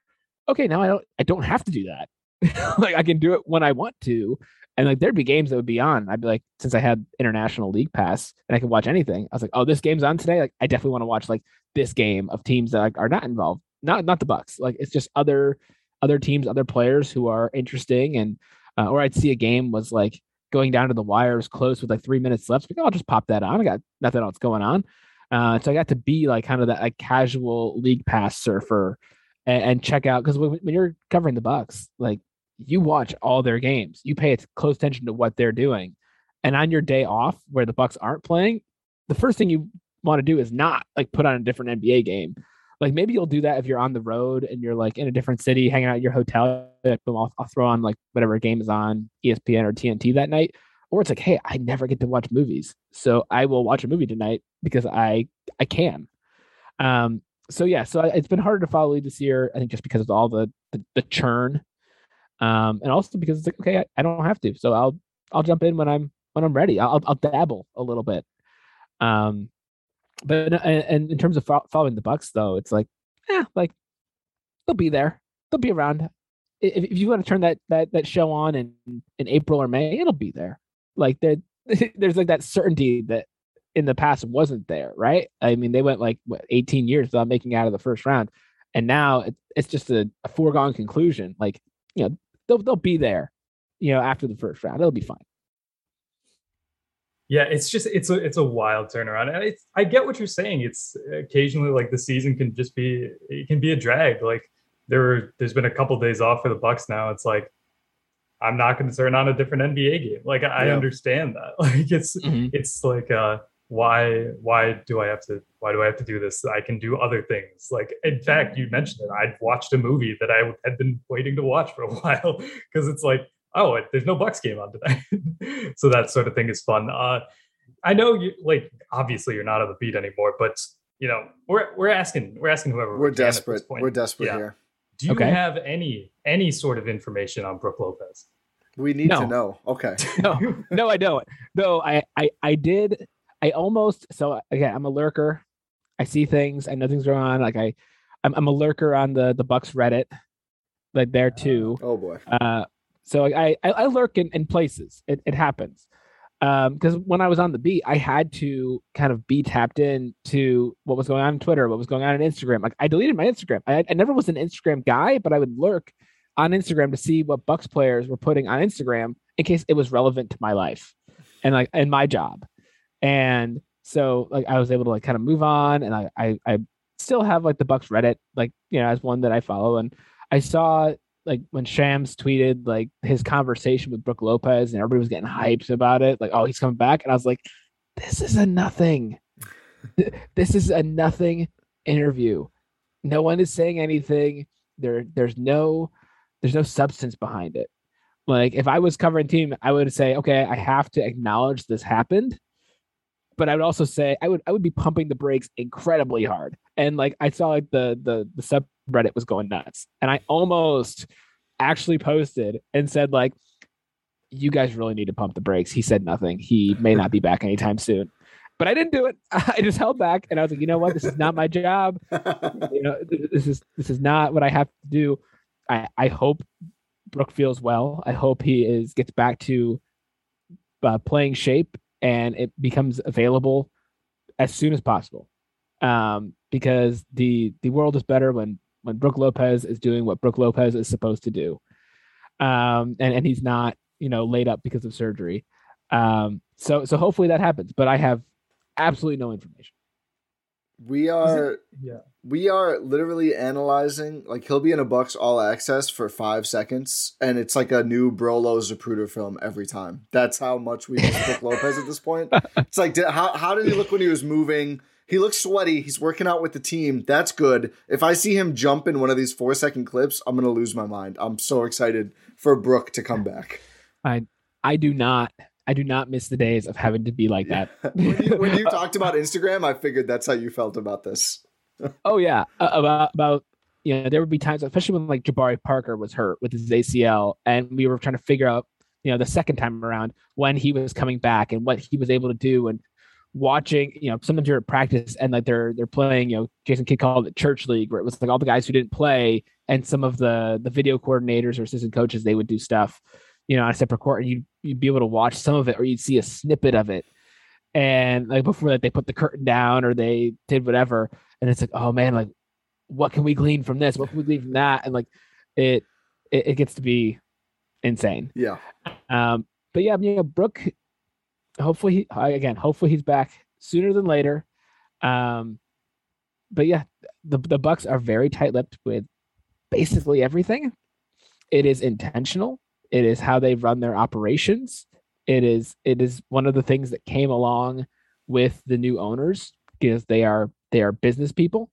okay, now I don't I don't have to do that. [LAUGHS] like I can do it when I want to. And like there'd be games that would be on. I'd be like, since I had international league pass and I could watch anything, I was like, oh, this game's on today. Like I definitely want to watch like this game of teams that like, are not involved. Not not the Bucks. Like it's just other other teams, other players who are interesting. And uh, or I'd see a game was like going down to the wires close with like three minutes left. Like, oh, I'll just pop that on. I got nothing else going on. Uh, so I got to be like kind of that like casual league pass surfer and, and check out because when, when, you're covering the Bucks, like you watch all their games, you pay close attention to what they're doing, and on your day off where the Bucks aren't playing, the first thing you want to do is not like put on a different NBA game. Like maybe you'll do that if you're on the road and you're like in a different city, hanging out at your hotel. Like, boom, I'll, I'll throw on like whatever game is on ESPN or TNT that night. Or it's like, hey, I never get to watch movies, so I will watch a movie tonight because I I can. Um. So yeah, so it's been harder to follow lead this year. I think just because of all the the, the churn, um, and also because it's like, okay, I, I don't have to, so I'll I'll jump in when I'm when I'm ready. I'll I'll dabble a little bit. Um, but and in terms of following the Bucks, though, it's like, yeah, like they'll be there. They'll be around. If, if you want to turn that that that show on in in April or May, it'll be there. Like there, [LAUGHS] there's like that certainty that in the past wasn't there, right? I mean, they went like what 18 years without making out of the first round, and now it, it's just a, a foregone conclusion. Like you know, they'll they'll be there, you know, after the first round. It'll be fine. Yeah, it's just it's a it's a wild turnaround. And it's, I get what you're saying. It's occasionally like the season can just be it can be a drag. Like there were there's been a couple days off for the Bucks now. It's like I'm not going to turn on a different NBA game. Like I yeah. understand that. [LAUGHS] Like it's mm-hmm. it's like uh why why do I have to why do I have to do this? I can do other things. Like in fact, you mentioned it. I'd watched a movie that I had been waiting to watch for a [LAUGHS] while because it's like oh, there's no Bucks game on today. [LAUGHS] so that sort of thing is fun. Uh, I know you like obviously you're not on the beat anymore, but you know we're we're asking we're asking whoever we're we desperate. We're desperate yeah. here. Do you okay. have any any sort of information on Brook Lopez? We need no. to know. Okay. [LAUGHS] no, no, I don't. No, I, I, I did. I almost. So again, I'm a lurker. I see things. I know things going on. Like I, I'm, I'm a lurker on the the Bucks Reddit, like there too. Oh boy. Uh, so I I, I lurk in, in places. It, it happens. Because um, when I was on the beat, I had to kind of be tapped in to what was going on on Twitter, what was going on on Instagram. Like I deleted my Instagram. I, I never was an Instagram guy, but I would lurk on Instagram to see what Bucks players were putting on Instagram in case it was relevant to my life and like and my job. And so like I was able to like kind of move on and I I, I still have like the Bucks Reddit, like, you know, as one that I follow. And I saw like when Shams tweeted like his conversation with Brook Lopez and everybody was getting hyped about it, like, oh, he's coming back. And I was like, this is a nothing. this is a nothing interview. No one is saying anything. There, there's no, there's no substance behind it. Like if I was covering team, I would say, okay, I have to acknowledge this happened, but I would also say I would I would be pumping the brakes incredibly hard. And like I saw like the the the subreddit was going nuts, and I almost actually posted and said like, you guys really need to pump the brakes. He said nothing. He may not be back anytime soon but I didn't do it. [LAUGHS] I just held back, and I was like, you know what, this is not my job. [LAUGHS] you know, this is this is not what I have to do. I I hope Brook feels well. I hope he is gets back to uh, playing shape and it becomes available as soon as possible. Um, because the the world is better when when Brook Lopez is doing what Brook Lopez is supposed to do. Um, and and he's not you know laid up because of surgery. Um, so so hopefully that happens. But I have absolutely no information. We are yeah. We are literally analyzing like he'll be in a Bucks all access for five seconds, and it's like a new Brolo Zapruder film every time. That's how much we miss Brook Lopez at this point. [LAUGHS] It's like did, how how did he look when he was moving? He looks sweaty. He's working out with the team. That's good. If I see him jump in one of these four second clips, I'm gonna lose my mind. I'm so excited for Brook to come back. I I do not I do not miss the days of having to be like that. [LAUGHS] when, you, when, you, [LAUGHS] talked about Instagram, I figured that's how you felt about this. [LAUGHS] oh yeah, uh, about about you know there would be times, especially when like Jabari Parker was hurt with his ACL, and we were trying to figure out you know the second time around when he was coming back and what he was able to do and watching you know sometimes you're at practice and like they're they're playing you know jason kidd called it church league where it was like all the guys who didn't play and some of the the video coordinators or assistant coaches they would do stuff you know, on a separate court, and you'd, you'd be able to watch some of it, or you'd see a snippet of it. And like before that, they put the curtain down or they did whatever, and it's like, oh man, like what can we glean from this? What can we glean from that? And like it, it, it gets to be insane. Yeah. Um. But yeah, you know, brook Hopefully, he, again, hopefully he's back sooner than later. Um. But yeah, the the Bucks are very tight-lipped with basically everything. It is intentional. It is how they run their operations. It is it is one of the things that came along with the new owners because they are they are business people,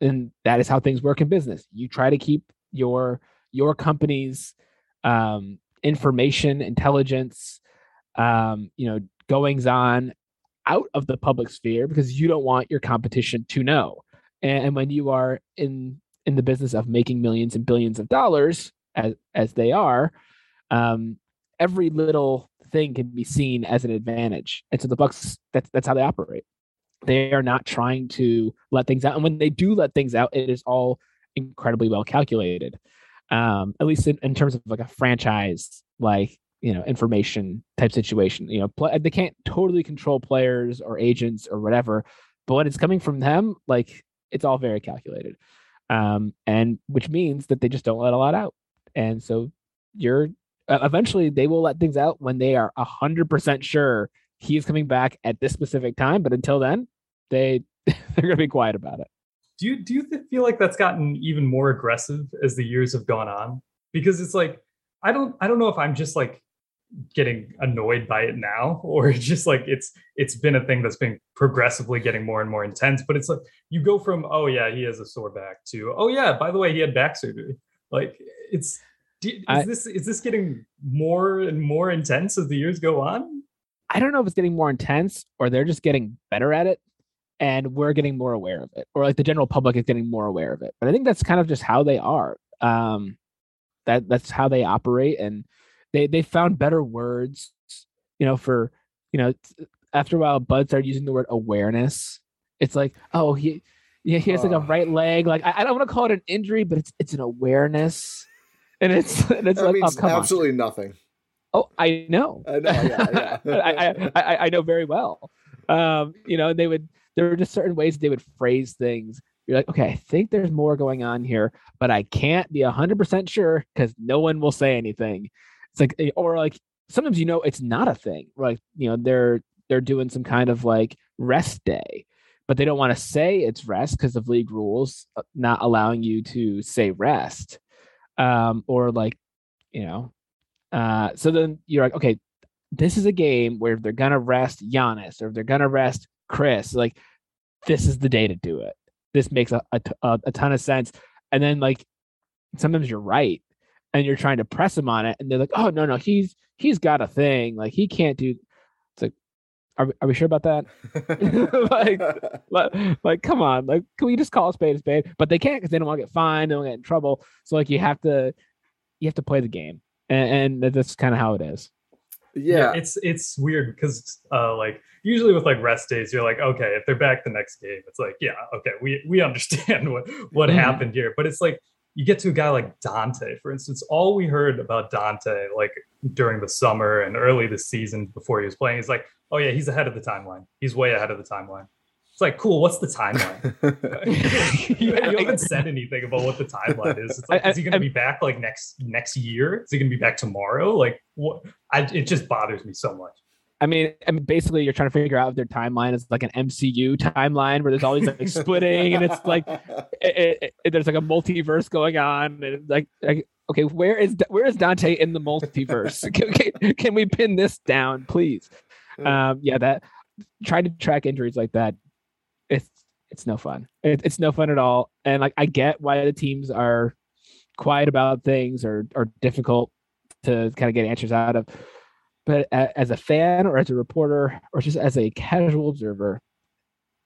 and that is how things work in business. You try to keep your your company's um, information, intelligence, um, you know, goings on out of the public sphere because you don't want your competition to know. And when you are in in the business of making millions and billions of dollars, as as they are, um, every little thing can be seen as an advantage. And so the Bucks, that's that's how they operate. They are not trying to let things out, and when they do let things out, it is all incredibly well calculated. Um, at least in, in terms of like a franchise, like you know, information type situation. You know, they can't totally control players or agents or whatever, but when it's coming from them, like it's all very calculated. Um, and which means that they just don't let a lot out. And so you're eventually they will let things out when they are 100% sure he's coming back at this specific time but until then they [LAUGHS] they're going to be quiet about it. Do you do you feel like that's gotten even more aggressive as the years have gone on? Because it's like i don't i don't know if i'm just like getting annoyed by it now [LAUGHS] or just like it's it's been a thing that's been progressively getting more and more intense but it's like you go from oh yeah he has a sore back to oh yeah by the way he had back surgery. Like it's do, is I, this is this getting more and more intense as the years go on? I don't know if it's getting more intense or they're just getting better at it and we're getting more aware of it or like the general public is getting more aware of it. But I think that's kind of just how they are. Um that that's how they operate and they they found better words, you know, for you know, after a while Bud started using the word awareness. It's like, oh, he yeah, he has like a right leg. Like I, I don't want to call it an injury, but it's it's an awareness and it's [LAUGHS] and it's that like means oh, absolutely on. nothing. Oh, I know. I know. Yeah, yeah. [LAUGHS] I, I, I know very well. Um, you know, they would there were just certain ways they would phrase things. You're like, okay, I think there's more going on here, but I can't be hundred percent sure because no one will say anything. It's like, eh, or like sometimes you know it's not a thing. Like you know they're they're doing some kind of like rest day, but they don't want to say it's rest because of league rules uh, not allowing you to say rest, um, or like you know. Uh, so then you're like, okay, this is a game where if they're gonna rest Giannis or if they're gonna rest Khris, like this is the day to do it. This makes a, a, a ton of sense. And then like sometimes you're right and you're trying to press him on it and they're like, oh no, no, he's he's got a thing. Like he can't do are we, are we sure about that? [LAUGHS] like, [LAUGHS] like, like, come on, like, can we just call a spade a spade? But they can't because they don't want to get fined, they don't get in trouble. So like, you have to, you have to play the game, and, and that's kind of how it is yeah. yeah. it's it's weird because uh like usually with like rest days you're like okay if they're back the next game it's like yeah okay we we understand [LAUGHS] what what mm-hmm. happened here but it's like you get to a guy like Donte, for instance all we heard about Donte, like during the summer and early this season before he was playing He's like oh yeah he's ahead of the timeline he's way ahead of the timeline it's like, cool. What's the timeline? you, [LAUGHS] you, haven't said anything about what the timeline is. It's like, I, is he going to be back like next next year? Is he going to be back tomorrow? Like, what? I, it just bothers me so much. I mean, I mean, basically, you're trying to figure out if their timeline is like an MCU timeline where there's always like splitting, and it's like [LAUGHS] it, it, it, there's like a multiverse going on, and like, like okay, where is where is Donte in the multiverse? [LAUGHS] can, can, can, we pin this down, please? Um, yeah, that trying to track injuries like that it's it's no fun. It, it's no fun at all. And like I get why the teams are quiet about things or or difficult to kind of get answers out of. But as a fan or as a reporter or just as a casual observer,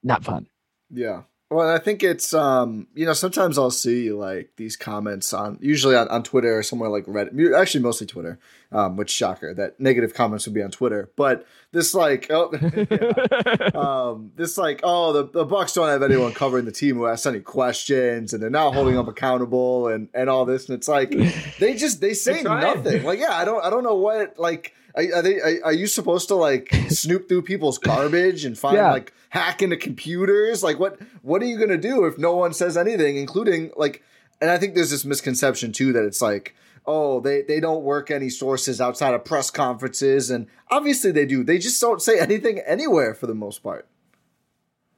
not fun. Yeah. Well, I think it's um, you know, sometimes I'll see like these comments on usually on, on Twitter or somewhere like Reddit, actually mostly Twitter, um, which shocker that negative comments would be on Twitter. But this like oh [LAUGHS] yeah. um, this like oh the, the Bucks don't have anyone covering the team who asks any questions and they're not holding up accountable and and all this and it's like they just they say nothing. Like yeah, I don't I don't know what like are, are they? Are, are, you supposed to like [LAUGHS] snoop through people's garbage and find yeah. like hack into computers? Like what? What are you gonna do if no one says anything, including like? And I think there's this misconception too that it's like, oh, they they don't work any sources outside of press conferences, and obviously they do. They just don't say anything anywhere for the most part.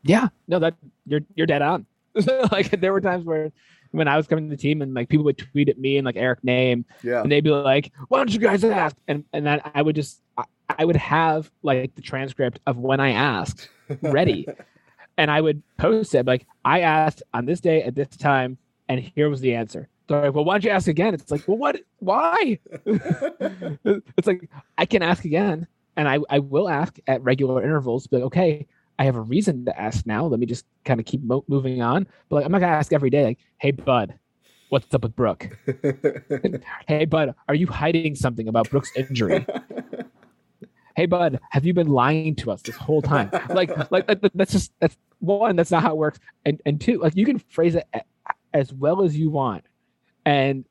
Yeah, no, that you're you're dead on. [LAUGHS] like there were times where when I was coming to the team and like people would tweet at me and like Eric name, yeah, and they'd be like, "Why don't you guys ask?" And and then I would just I, I would have like the transcript of when I asked ready, [LAUGHS] and I would post it like I asked on this day at this time, and here was the answer. So like, well, why don't you ask again? It's like, well, what? Why? [LAUGHS] [LAUGHS] it's like I can ask again, and I I will ask at regular intervals. But okay, I have a reason to ask now. Let me just kind of keep mo- moving on. But like, I'm not gonna ask every day. Like, hey, bud, what's up with Brook? [LAUGHS] hey, bud, are you hiding something about Brook's injury? [LAUGHS] hey, bud, have you been lying to us this whole time? Like, like that's just that's one. That's not how it works. And and two, like you can phrase it as well as you want. And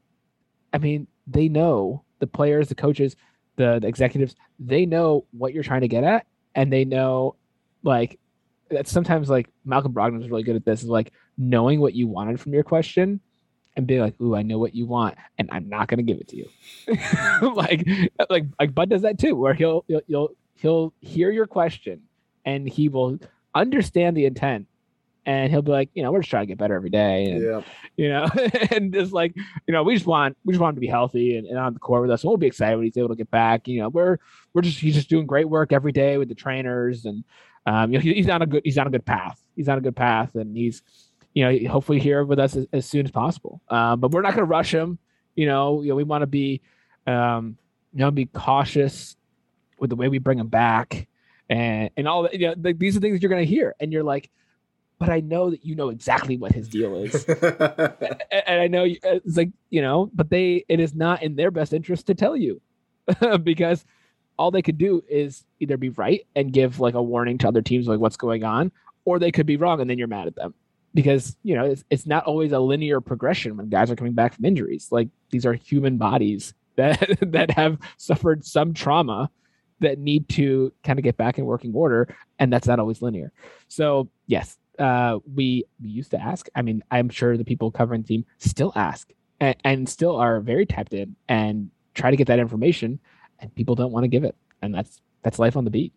I mean, they know the players, the coaches, the, the executives. They know what you're trying to get at, and they know like that's sometimes like Malcolm Brogdon was really good at this is like knowing what you wanted from your question and being like, "Ooh, I know what you want, and I'm not going to give it to you." [LAUGHS] [LAUGHS] like, like, like Bud does that too, where he'll, he'll he'll he'll hear your question and he will understand the intent, and he'll be like, you know, we're just trying to get better every day, and yeah. you know, [LAUGHS] and just like, you know, we just want we just want him to be healthy and, and on the court with us. And we'll be excited when he's able to get back. You know, we're we're just he's just doing great work every day with the trainers and um, you know, he, he's on a good he's on a good path. He's on a good path, and he's you know hopefully here with us as, as soon as possible. Um, but we're not going to rush him. You know, you know we want to be um, you know be cautious with the way we bring him back and and all that. You know, like, these are things you're going to hear, and you're like. But I know that you know exactly what his deal is, [LAUGHS] and, and I know it's like you know. But they, it is not in their best interest to tell you, [LAUGHS] because all they could do is either be right and give like a warning to other teams like what's going on, or they could be wrong and then you're mad at them because you know it's, it's not always a linear progression when guys are coming back from injuries. Like these are human bodies [LAUGHS] that that have suffered some trauma that need to kind of get back in working order, and that's not always linear. So yes, uh, we we used to ask. I mean, I'm sure the people covering the team still ask and, and still are very tapped in and try to get that information and people don't want to give it, and that's that's life on the beat.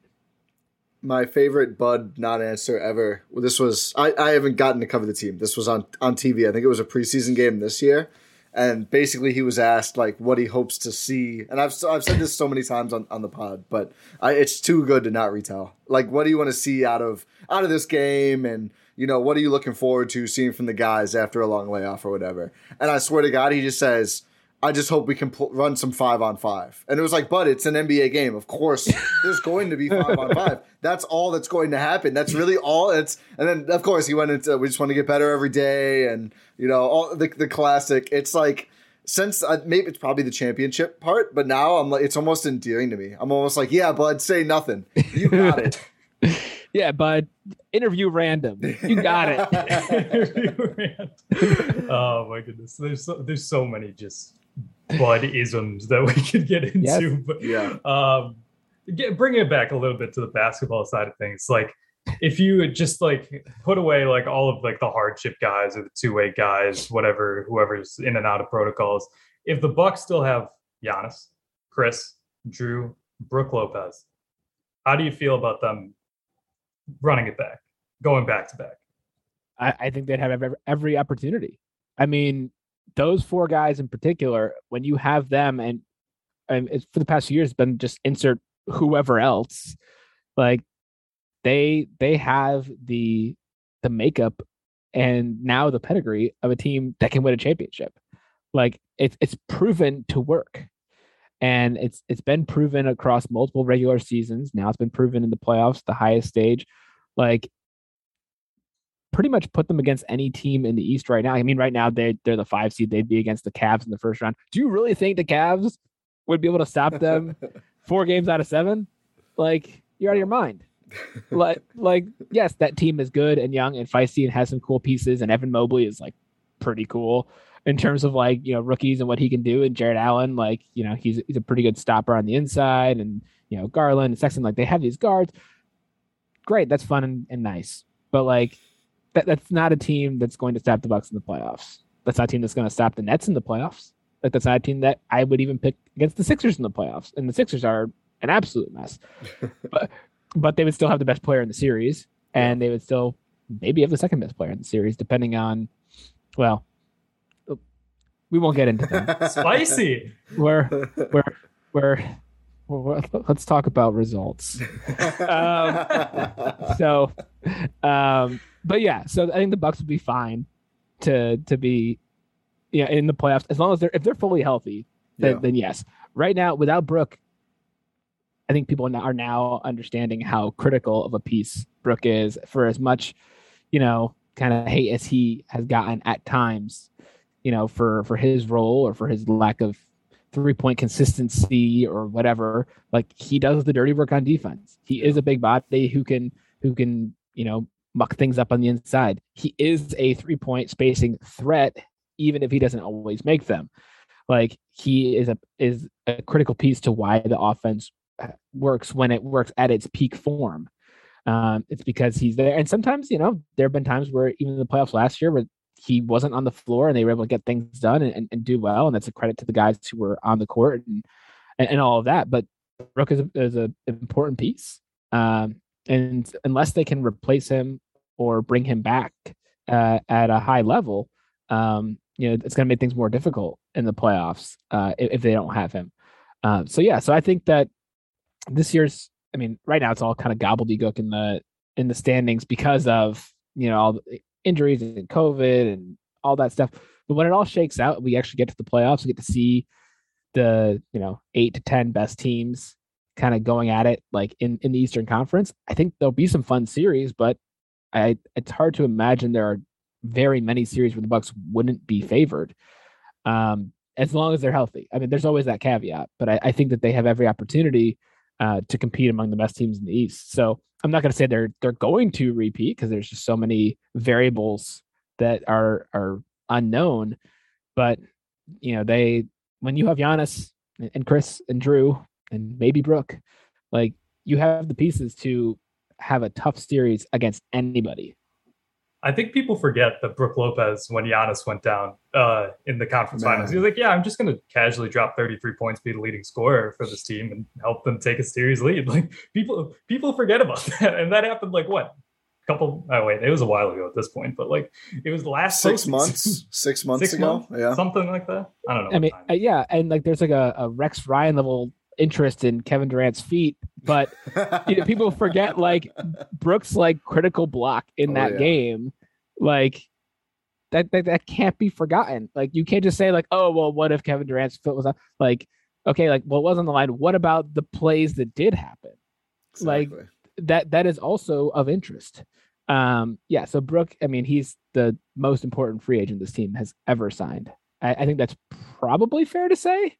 My favorite Bud not answer ever. Well, this was I, I haven't gotten to cover the team. This was on on TV. I think it was a preseason game this year, and basically he was asked like what he hopes to see. And I've I've said this so many times on, on the pod, but I, it's too good to not retell. Like, what do you want to see out of out of this game and you know, what are you looking forward to seeing from the guys after a long layoff or whatever? And I swear to God, he just says, I just hope we can pl- run some five on five. And it was like, but it's an NBA game. Of course, [LAUGHS] there's going to be five on five. That's all that's going to happen. That's really all it's. And then, of course, he went into, we just want to get better every day. And, you know, all the, the classic. It's like, since uh, maybe it's probably the championship part, but now I'm like, it's almost endearing to me. I'm almost like, yeah, bud, say nothing. You got it. [LAUGHS] yeah, bud. Interview random. You got it. [LAUGHS] oh my goodness. There's so, there's so many just bud isms that we [LAUGHS] could get into. Yes. But yeah. Um, get, bring it back a little bit to the basketball side of things. Like if you just like put away like all of like the hardship guys or the two way guys, whatever, whoever's in and out of protocols. If the Bucks still have Giannis, Khris, Jrue, Brook Lopez, how do you feel about them running it back, going back to back? I, I think they'd have every, every opportunity. I mean, those four guys in particular, when you have them, and and for the past few years been just insert whoever else, like they they have the the makeup and now the pedigree of a team that can win a championship. Like it's it's proven to work. And it's it's been proven across multiple regular seasons. Now it's been proven in the playoffs, the highest stage. Like pretty much put them against any team in the East right now. I mean, right now they they're the five seed. They'd be against the Cavs in the first round. Do you really think the Cavs would be able to stop them [LAUGHS] four games out of seven? Like you're out of your mind. like like yes, that team is good and young and feisty and has some cool pieces. And Evan Mobley is like pretty cool in terms of like you know rookies and what he can do. And Jarrett Allen, like you know he's he's a pretty good stopper on the inside. And you know Garland and Sexton, like they have these guards. Great, that's fun and, and nice. But like that, that's not a team that's going to stop the Bucks in the playoffs. That's not a team that's going to stop the Nets in the playoffs. Like that's not a team that I would even pick against the Sixers in the playoffs. And the Sixers are an absolute mess. [LAUGHS] but but they would still have the best player in the series, and they would still maybe have the second best player in the series, depending on well, we won't get into that. [LAUGHS] Spicy. We're we're we're well, let's talk about results. [LAUGHS] um, so, um, but yeah, so I think the Bucks would be fine to to be, yeah, in the playoffs as long as they're if they're fully healthy. Then, yeah. then yes. Right now, without Brook, I think people are now understanding how critical of a piece Brook is. For as much, you know, kind of hate as he has gotten at times, you know, for for his role or for his lack of three point consistency or whatever. Like he does the dirty work on defense. He is a big body who can who can you know muck things up on the inside. He is a three point spacing threat, even if he doesn't always make them. Like he is a is a critical piece to why the offense uh, works when it works at its peak form. Um, it's because he's there, and sometimes you know there have been times where even in the playoffs last year where he wasn't on the floor and they were able to get things done and, and, and do well. And that's a credit to the guys who were on the court and, and, and all of that. But Brook is, a, is an important piece. Um, and unless they can replace him or bring him back uh, at a high level, um, you know, it's going to make things more difficult in the playoffs uh, if, if, they don't have him. Um, so yeah, so I think that this year's, I mean, right now it's all kind of gobbledygook in the in the standings because of you know all the, injuries and COVID and all that stuff. But when it all shakes out, we actually get to the playoffs. We get to see the you know eight to ten best teams kind of going at it like in in the Eastern Conference. I think there'll be some fun series, but I it's hard to imagine there are very many series where the Bucks wouldn't be favored. Um, as long as they're healthy. I mean, there's always that caveat, but I, I think that they have every opportunity uh, to compete among the best teams in the East. So I'm not going to say they're they're going to repeat because there's just so many variables that are are unknown. But you know, they when you have Giannis and Khris and Jrue and maybe Brook, like you have the pieces to have a tough series against anybody. I think people forget that Brook Lopez, when Giannis went down uh, in the conference Man. finals, he was like, "Yeah, I'm just going to casually drop 33 points, be the leading scorer for this team, and help them take a series lead." [LAUGHS] Like people, people forget about [LAUGHS] that, and that happened like what? Couple oh wait it was a while ago at this point but like it was the last six months. [LAUGHS] Six months six ago? months, yeah. Something like that? I don't know i mean uh, yeah and like there's like a, a rex ryan level interest in kevin durant's feet but you know, people forget like brooks like critical block in oh, that yeah. game like that, that that can't be forgotten like you can't just say like oh well what if kevin durant's foot was up like okay like well was on the line what about the plays that did happen exactly. like that that is also of interest. Um, yeah, so Brook, I mean, he's the most important free agent this team has ever signed. I, I think that's probably fair to say.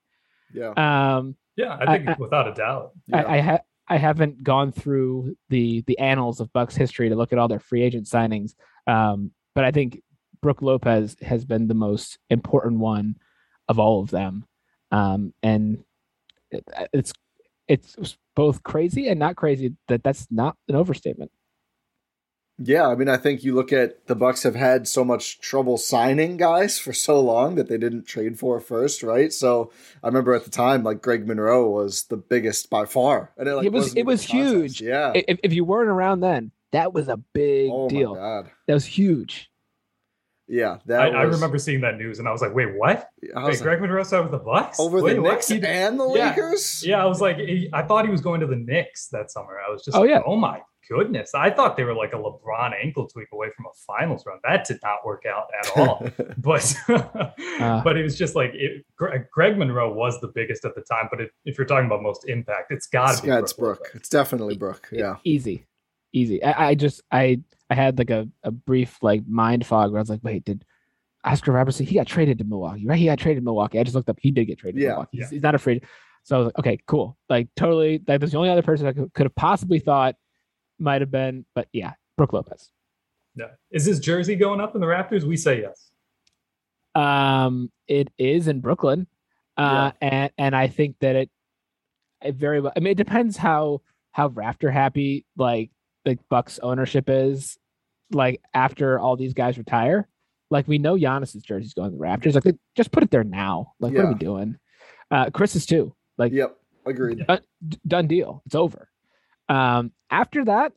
Yeah. Um, yeah, I think I, without a doubt. Yeah. I, I, ha- I haven't gone through the the annals of Bucks history to look at all their free agent signings, um, but I think Brook Lopez has been the most important one of all of them, um, and it, it's it's both crazy and not crazy that that's not an overstatement yeah i mean i think you look at the bucks have had so much trouble signing guys for so long that they didn't trade for first right? So i remember at the time like greg monroe was the biggest by far and it, like, it was it was huge. Yeah. If, if you weren't around then that was a big oh deal. That was huge. Yeah, that I, was... I, remember seeing that news and I was like, "Wait, what? Wait, like, Greg Monroe signed with the Bucks? Over Wait, the Knicks and the Lakers? Yeah, I was like, he, I thought he was going to the Knicks that summer. I was just, oh like, yeah, oh my goodness! I thought they were like a LeBron ankle tweak away from a finals run. That did not work out at all. [LAUGHS] but uh, but it was just like it, Greg Monroe was the biggest at the time. But it, if you're talking about most impact, it's got to be. Yeah, it's Brook. It's definitely Brook. Yeah, easy, easy. I, I just I I had like a, a brief like mind fog where I was like, wait, did Oscar Robertson, he got traded to Milwaukee, right? He got traded to Milwaukee. I just looked up, he did get traded yeah, to Milwaukee. He's, yeah. he's not afraid. So I was like, okay, cool. Like totally, like there's the only other person I could, could have possibly thought might have been, but yeah, Brook Lopez. Yeah. Is his jersey going up in the rafters? We say yes. Um, it is in Brooklyn. Uh, yeah. and, and I think that it, it very well, I mean, it depends how, how rafter happy like the Bucks ownership is like after all these guys retire. Like we know Giannis's jersey's going to the rafters. Like just put it there now. Like yeah. what are we doing? Uh Khris is too. Like yep, agreed. Done, done deal. It's over. Um after that,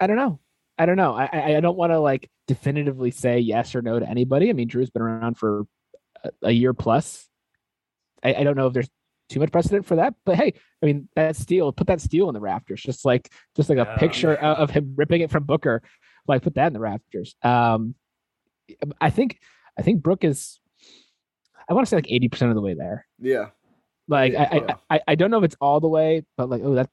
I don't know. I don't know. I I don't want to like definitively say yes or no to anybody. I mean, Jrue's been around for a, a year plus. I, I, don't know if there's too much precedent for that. But hey, I mean that steel, put that steel in the rafters, just like just like a yeah. picture of him ripping it from Booker. Like put that in the rafters. Um, I think I think Brook is. I want to say like eighty percent of the way there. Yeah. Like yeah, I, I, I I don't know if it's all the way, but like oh that.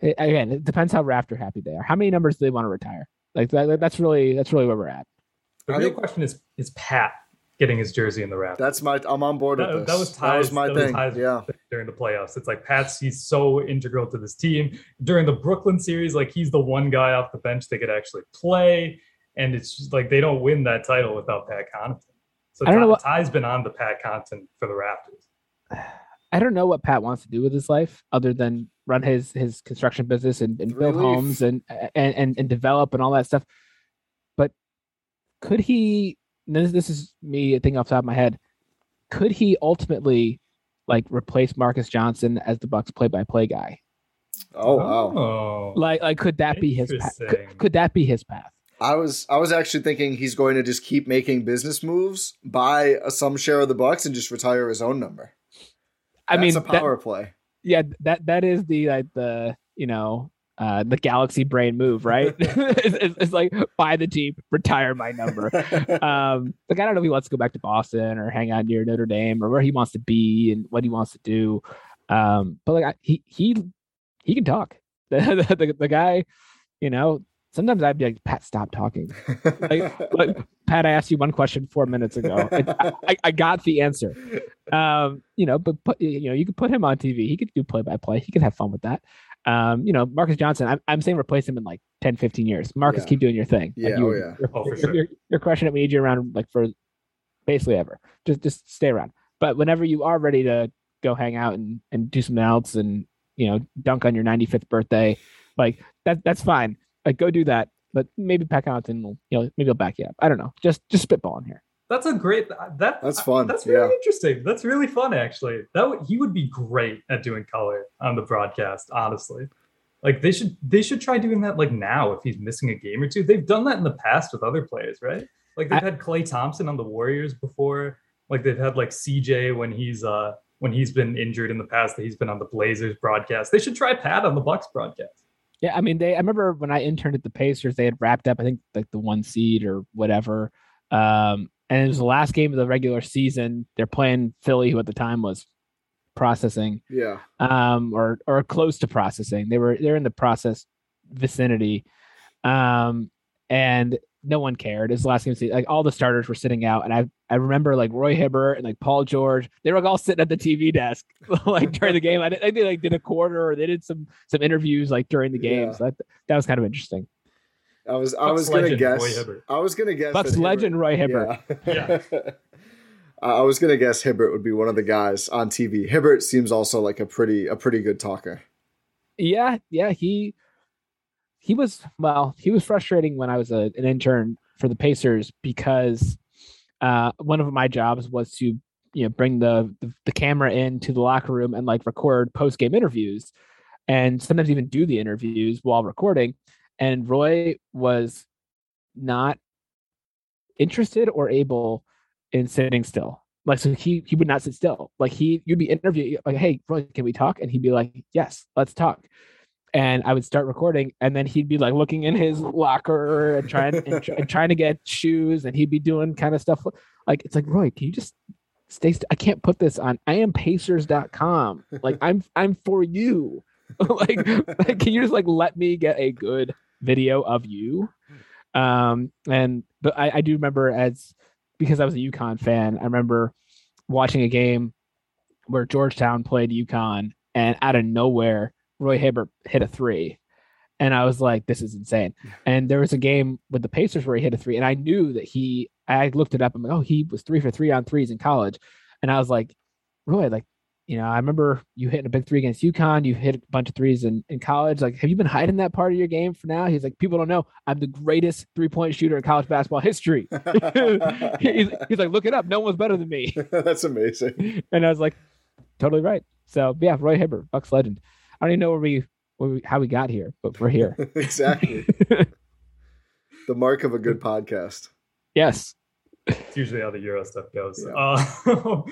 It, again, it depends how rafter happy they are. How many numbers do they want to retire? Like that, that's really that's really where we're at. The real question is is Pat getting his jersey in the wrap. That's my. I'm on board that, with this. That was ties, That was my that thing. Was yeah. During the playoffs, it's like Pat's. He's so integral to this team. During the Brooklyn series, like he's the one guy off the bench they could actually play, and it's just like they don't win that title without Pat Connaughton. So I don't know what Ty's been on the Pat Connaughton for the rafters. [SIGHS] [SIGHS] [SIGHS] I don't know what Pat wants to do with his life other than run his his construction business and, and build homes and, and and and develop and all that stuff. But could he this, this is me thinking off the top of my head. Could he ultimately like replace Marques Johnson as the Bucks play-by-play guy? Oh wow! Oh, like like could that be his path? Could, could that be his path? I was I was actually thinking he's going to just keep making business moves, buy a, some share of the Bucks, and just retire his own number. I That's mean, a power that, play. Yeah, that that is the like the you know uh, the galaxy brain move, right? [LAUGHS] [LAUGHS] it's, it's, it's, like buy the Jeep, retire my number. [LAUGHS] um, like I don't know if he wants to go back to Boston or hang out near Notre Dame or where he wants to be and what he wants to do. Um, but like I, he he he can talk. The, the, the, guy, you know, sometimes I'd be like, Pat, stop talking. like, like, Pat, I asked you one question four minutes ago. I, I, I, got the answer. Um, you know, but put, you know, you could put him on TV. He could do play by play. He could have fun with that um, you know, Marques Johnson, I'm, I'm saying replace him in like 10, 15 years. Marques, yeah. keep doing your thing. Yeah, like you, oh, yeah. You're, oh, for sure. You're, you're, crushing it. We need you around like for basically ever. Just just stay around. But whenever you are ready to go hang out and, and do something else and, you know, dunk on your 95th birthday, like that that's fine. Like go do that. but maybe Pat Connaughton will, you know, maybe he'll back you up. I don't know. Just just spitballing here. That's a great. That that's fun. That's really yeah. interesting. That's really fun, actually. That would, he would be great at doing color on the broadcast. Honestly, like they should they should try doing that like now if he's missing a game or two. They've done that in the past with other players, right? Like they've I, had Klay Thompson on the Warriors before. Like they've had like CJ when he's uh when he's been injured in the past that he's been on the Blazers broadcast. They should try Pat on the Bucks broadcast. Yeah, I mean, they. I remember when I interned at the Pacers, they had wrapped up, I think, like the one seed or whatever. Um, and it was the last game of the regular season. They're playing Philly, who at the time was processing, yeah, um, or or close to processing. They were they're in the process vicinity, um, and no one cared. It's the last game of the season. Like all the starters were sitting out, and I I remember like Roy Hibbert and like Paul George. They were like all sitting at the TV desk [LAUGHS] like during the game. I, I think they like did a quarter or they did some some interviews like during the game. Yeah. So that that was kind of interesting. I was I was gonna guess I was gonna guess Bucks legend Hibbert, Roy Hibbert. Yeah. yeah. [LAUGHS] I was gonna guess Hibbert would be one of the guys on TV. Hibbert seems also like a pretty a pretty good talker. Yeah, yeah, he he was well, he was frustrating when I was a, an intern for the Pacers because uh, one of my jobs was to you know bring the, the the camera into the locker room and like record post game interviews, and sometimes even do the interviews while recording and Roy was not interested or able in sitting still. Like so he he would not sit still. Like he you'd be interviewing like, hey Roy, can we talk? And he'd be like, Yes, let's talk. And I would start recording, and then he'd be like looking in his locker and trying and, and trying to get shoes, and he'd be doing kind of stuff like it's like Roy, can you just stay? St- I can't put this on. I am Pacers.com. Like I'm I'm for you. [LAUGHS] like, like, can you just like let me get a good video of you. Um, and but I, I do remember as because I was a UConn fan, I remember watching a game where Georgetown played UConn, and out of nowhere, Roy Hibbert hit a three. And I was like, this is insane. And there was a game with the Pacers where he hit a three, and I knew that he, I looked it up. I'm like, oh, he was three for three on threes in college. And I was like, Roy, like you know, I remember you hitting a big three against UConn. You hit a bunch of threes in, in college. Like, have you been hiding that part of your game for now? He's like, people don't know I'm the greatest three point shooter in college basketball history. [LAUGHS] he's, he's, like, look it up. No one's better than me. [LAUGHS] That's amazing. [LAUGHS] And I was like, totally right. So yeah, Roy Hibbert, Bucks legend. I don't even know where we, where we how we got here, but we're here. [LAUGHS] exactly. [LAUGHS] the mark of a good podcast. Yes. It's usually how the Euro stuff goes. Yeah. Uh,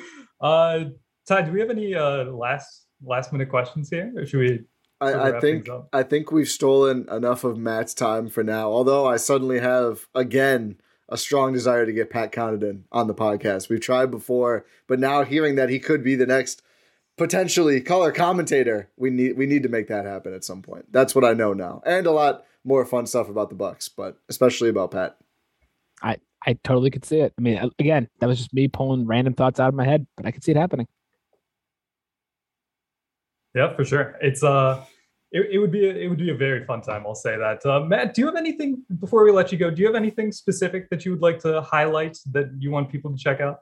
[LAUGHS] uh, Ty, do we have any uh, last last minute questions here, or should we? I, I think I think we've stolen enough of Matt's time for now. Although I suddenly have again a strong desire to get Pat Connaughton on the podcast. We've tried before, but now hearing that he could be the next potentially color commentator, we need we need to make that happen at some point. That's what I know now, and a lot more fun stuff about the Bucks, but especially about Pat. I I totally could see it. I mean, again, that was just me pulling random thoughts out of my head, but I could see it happening. Yeah, for sure. It's uh it, it would be a, it would be a very fun time. I'll say that. Uh, Matt, do you have anything before we let you go? Do you have anything specific that you would like to highlight that you want people to check out?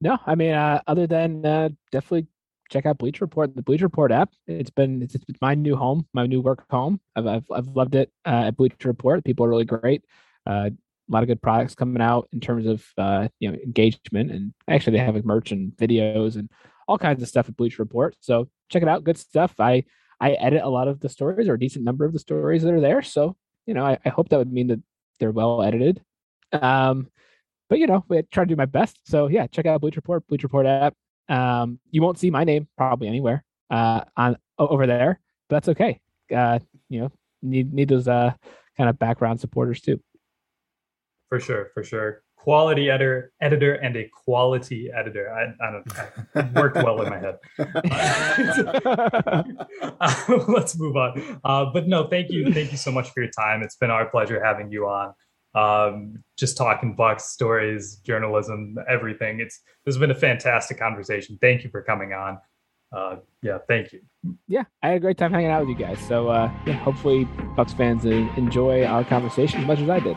No, I mean, uh, other than uh, definitely check out Bleacher Report, the Bleacher Report app. It's been it's, it's my new home, my new work home. I've I've, I've loved it uh, at Bleacher Report. People are really great. Uh, a lot of good products coming out in terms of uh, you know engagement, and actually they have like merch and videos and all kinds of stuff at Bleacher Report. So check it out. Good stuff. I I edit a lot of the stories or a decent number of the stories that are there. So, you know, I, I hope that would mean that they're well edited. Um, but you know, I try to do my best. So yeah, check out Bleacher Report, Bleacher Report app. Um, you won't see my name probably anywhere uh on over there, but that's okay. Uh, you know, need need those uh kind of background supporters too. For sure, for sure quality editor, editor and a quality editor. I, I don't I worked well in my head. Uh, [LAUGHS] [LAUGHS] let's move on. Uh, but no, thank you, thank you so much for your time. It's been our pleasure having you on. Um, just talking Bucks stories, journalism, everything. It's this has been a fantastic conversation. Thank you for coming on. Uh, yeah, thank you. Yeah, I had a great time hanging out with you guys. So uh, yeah, hopefully Bucks fans enjoy our conversation as much as I did.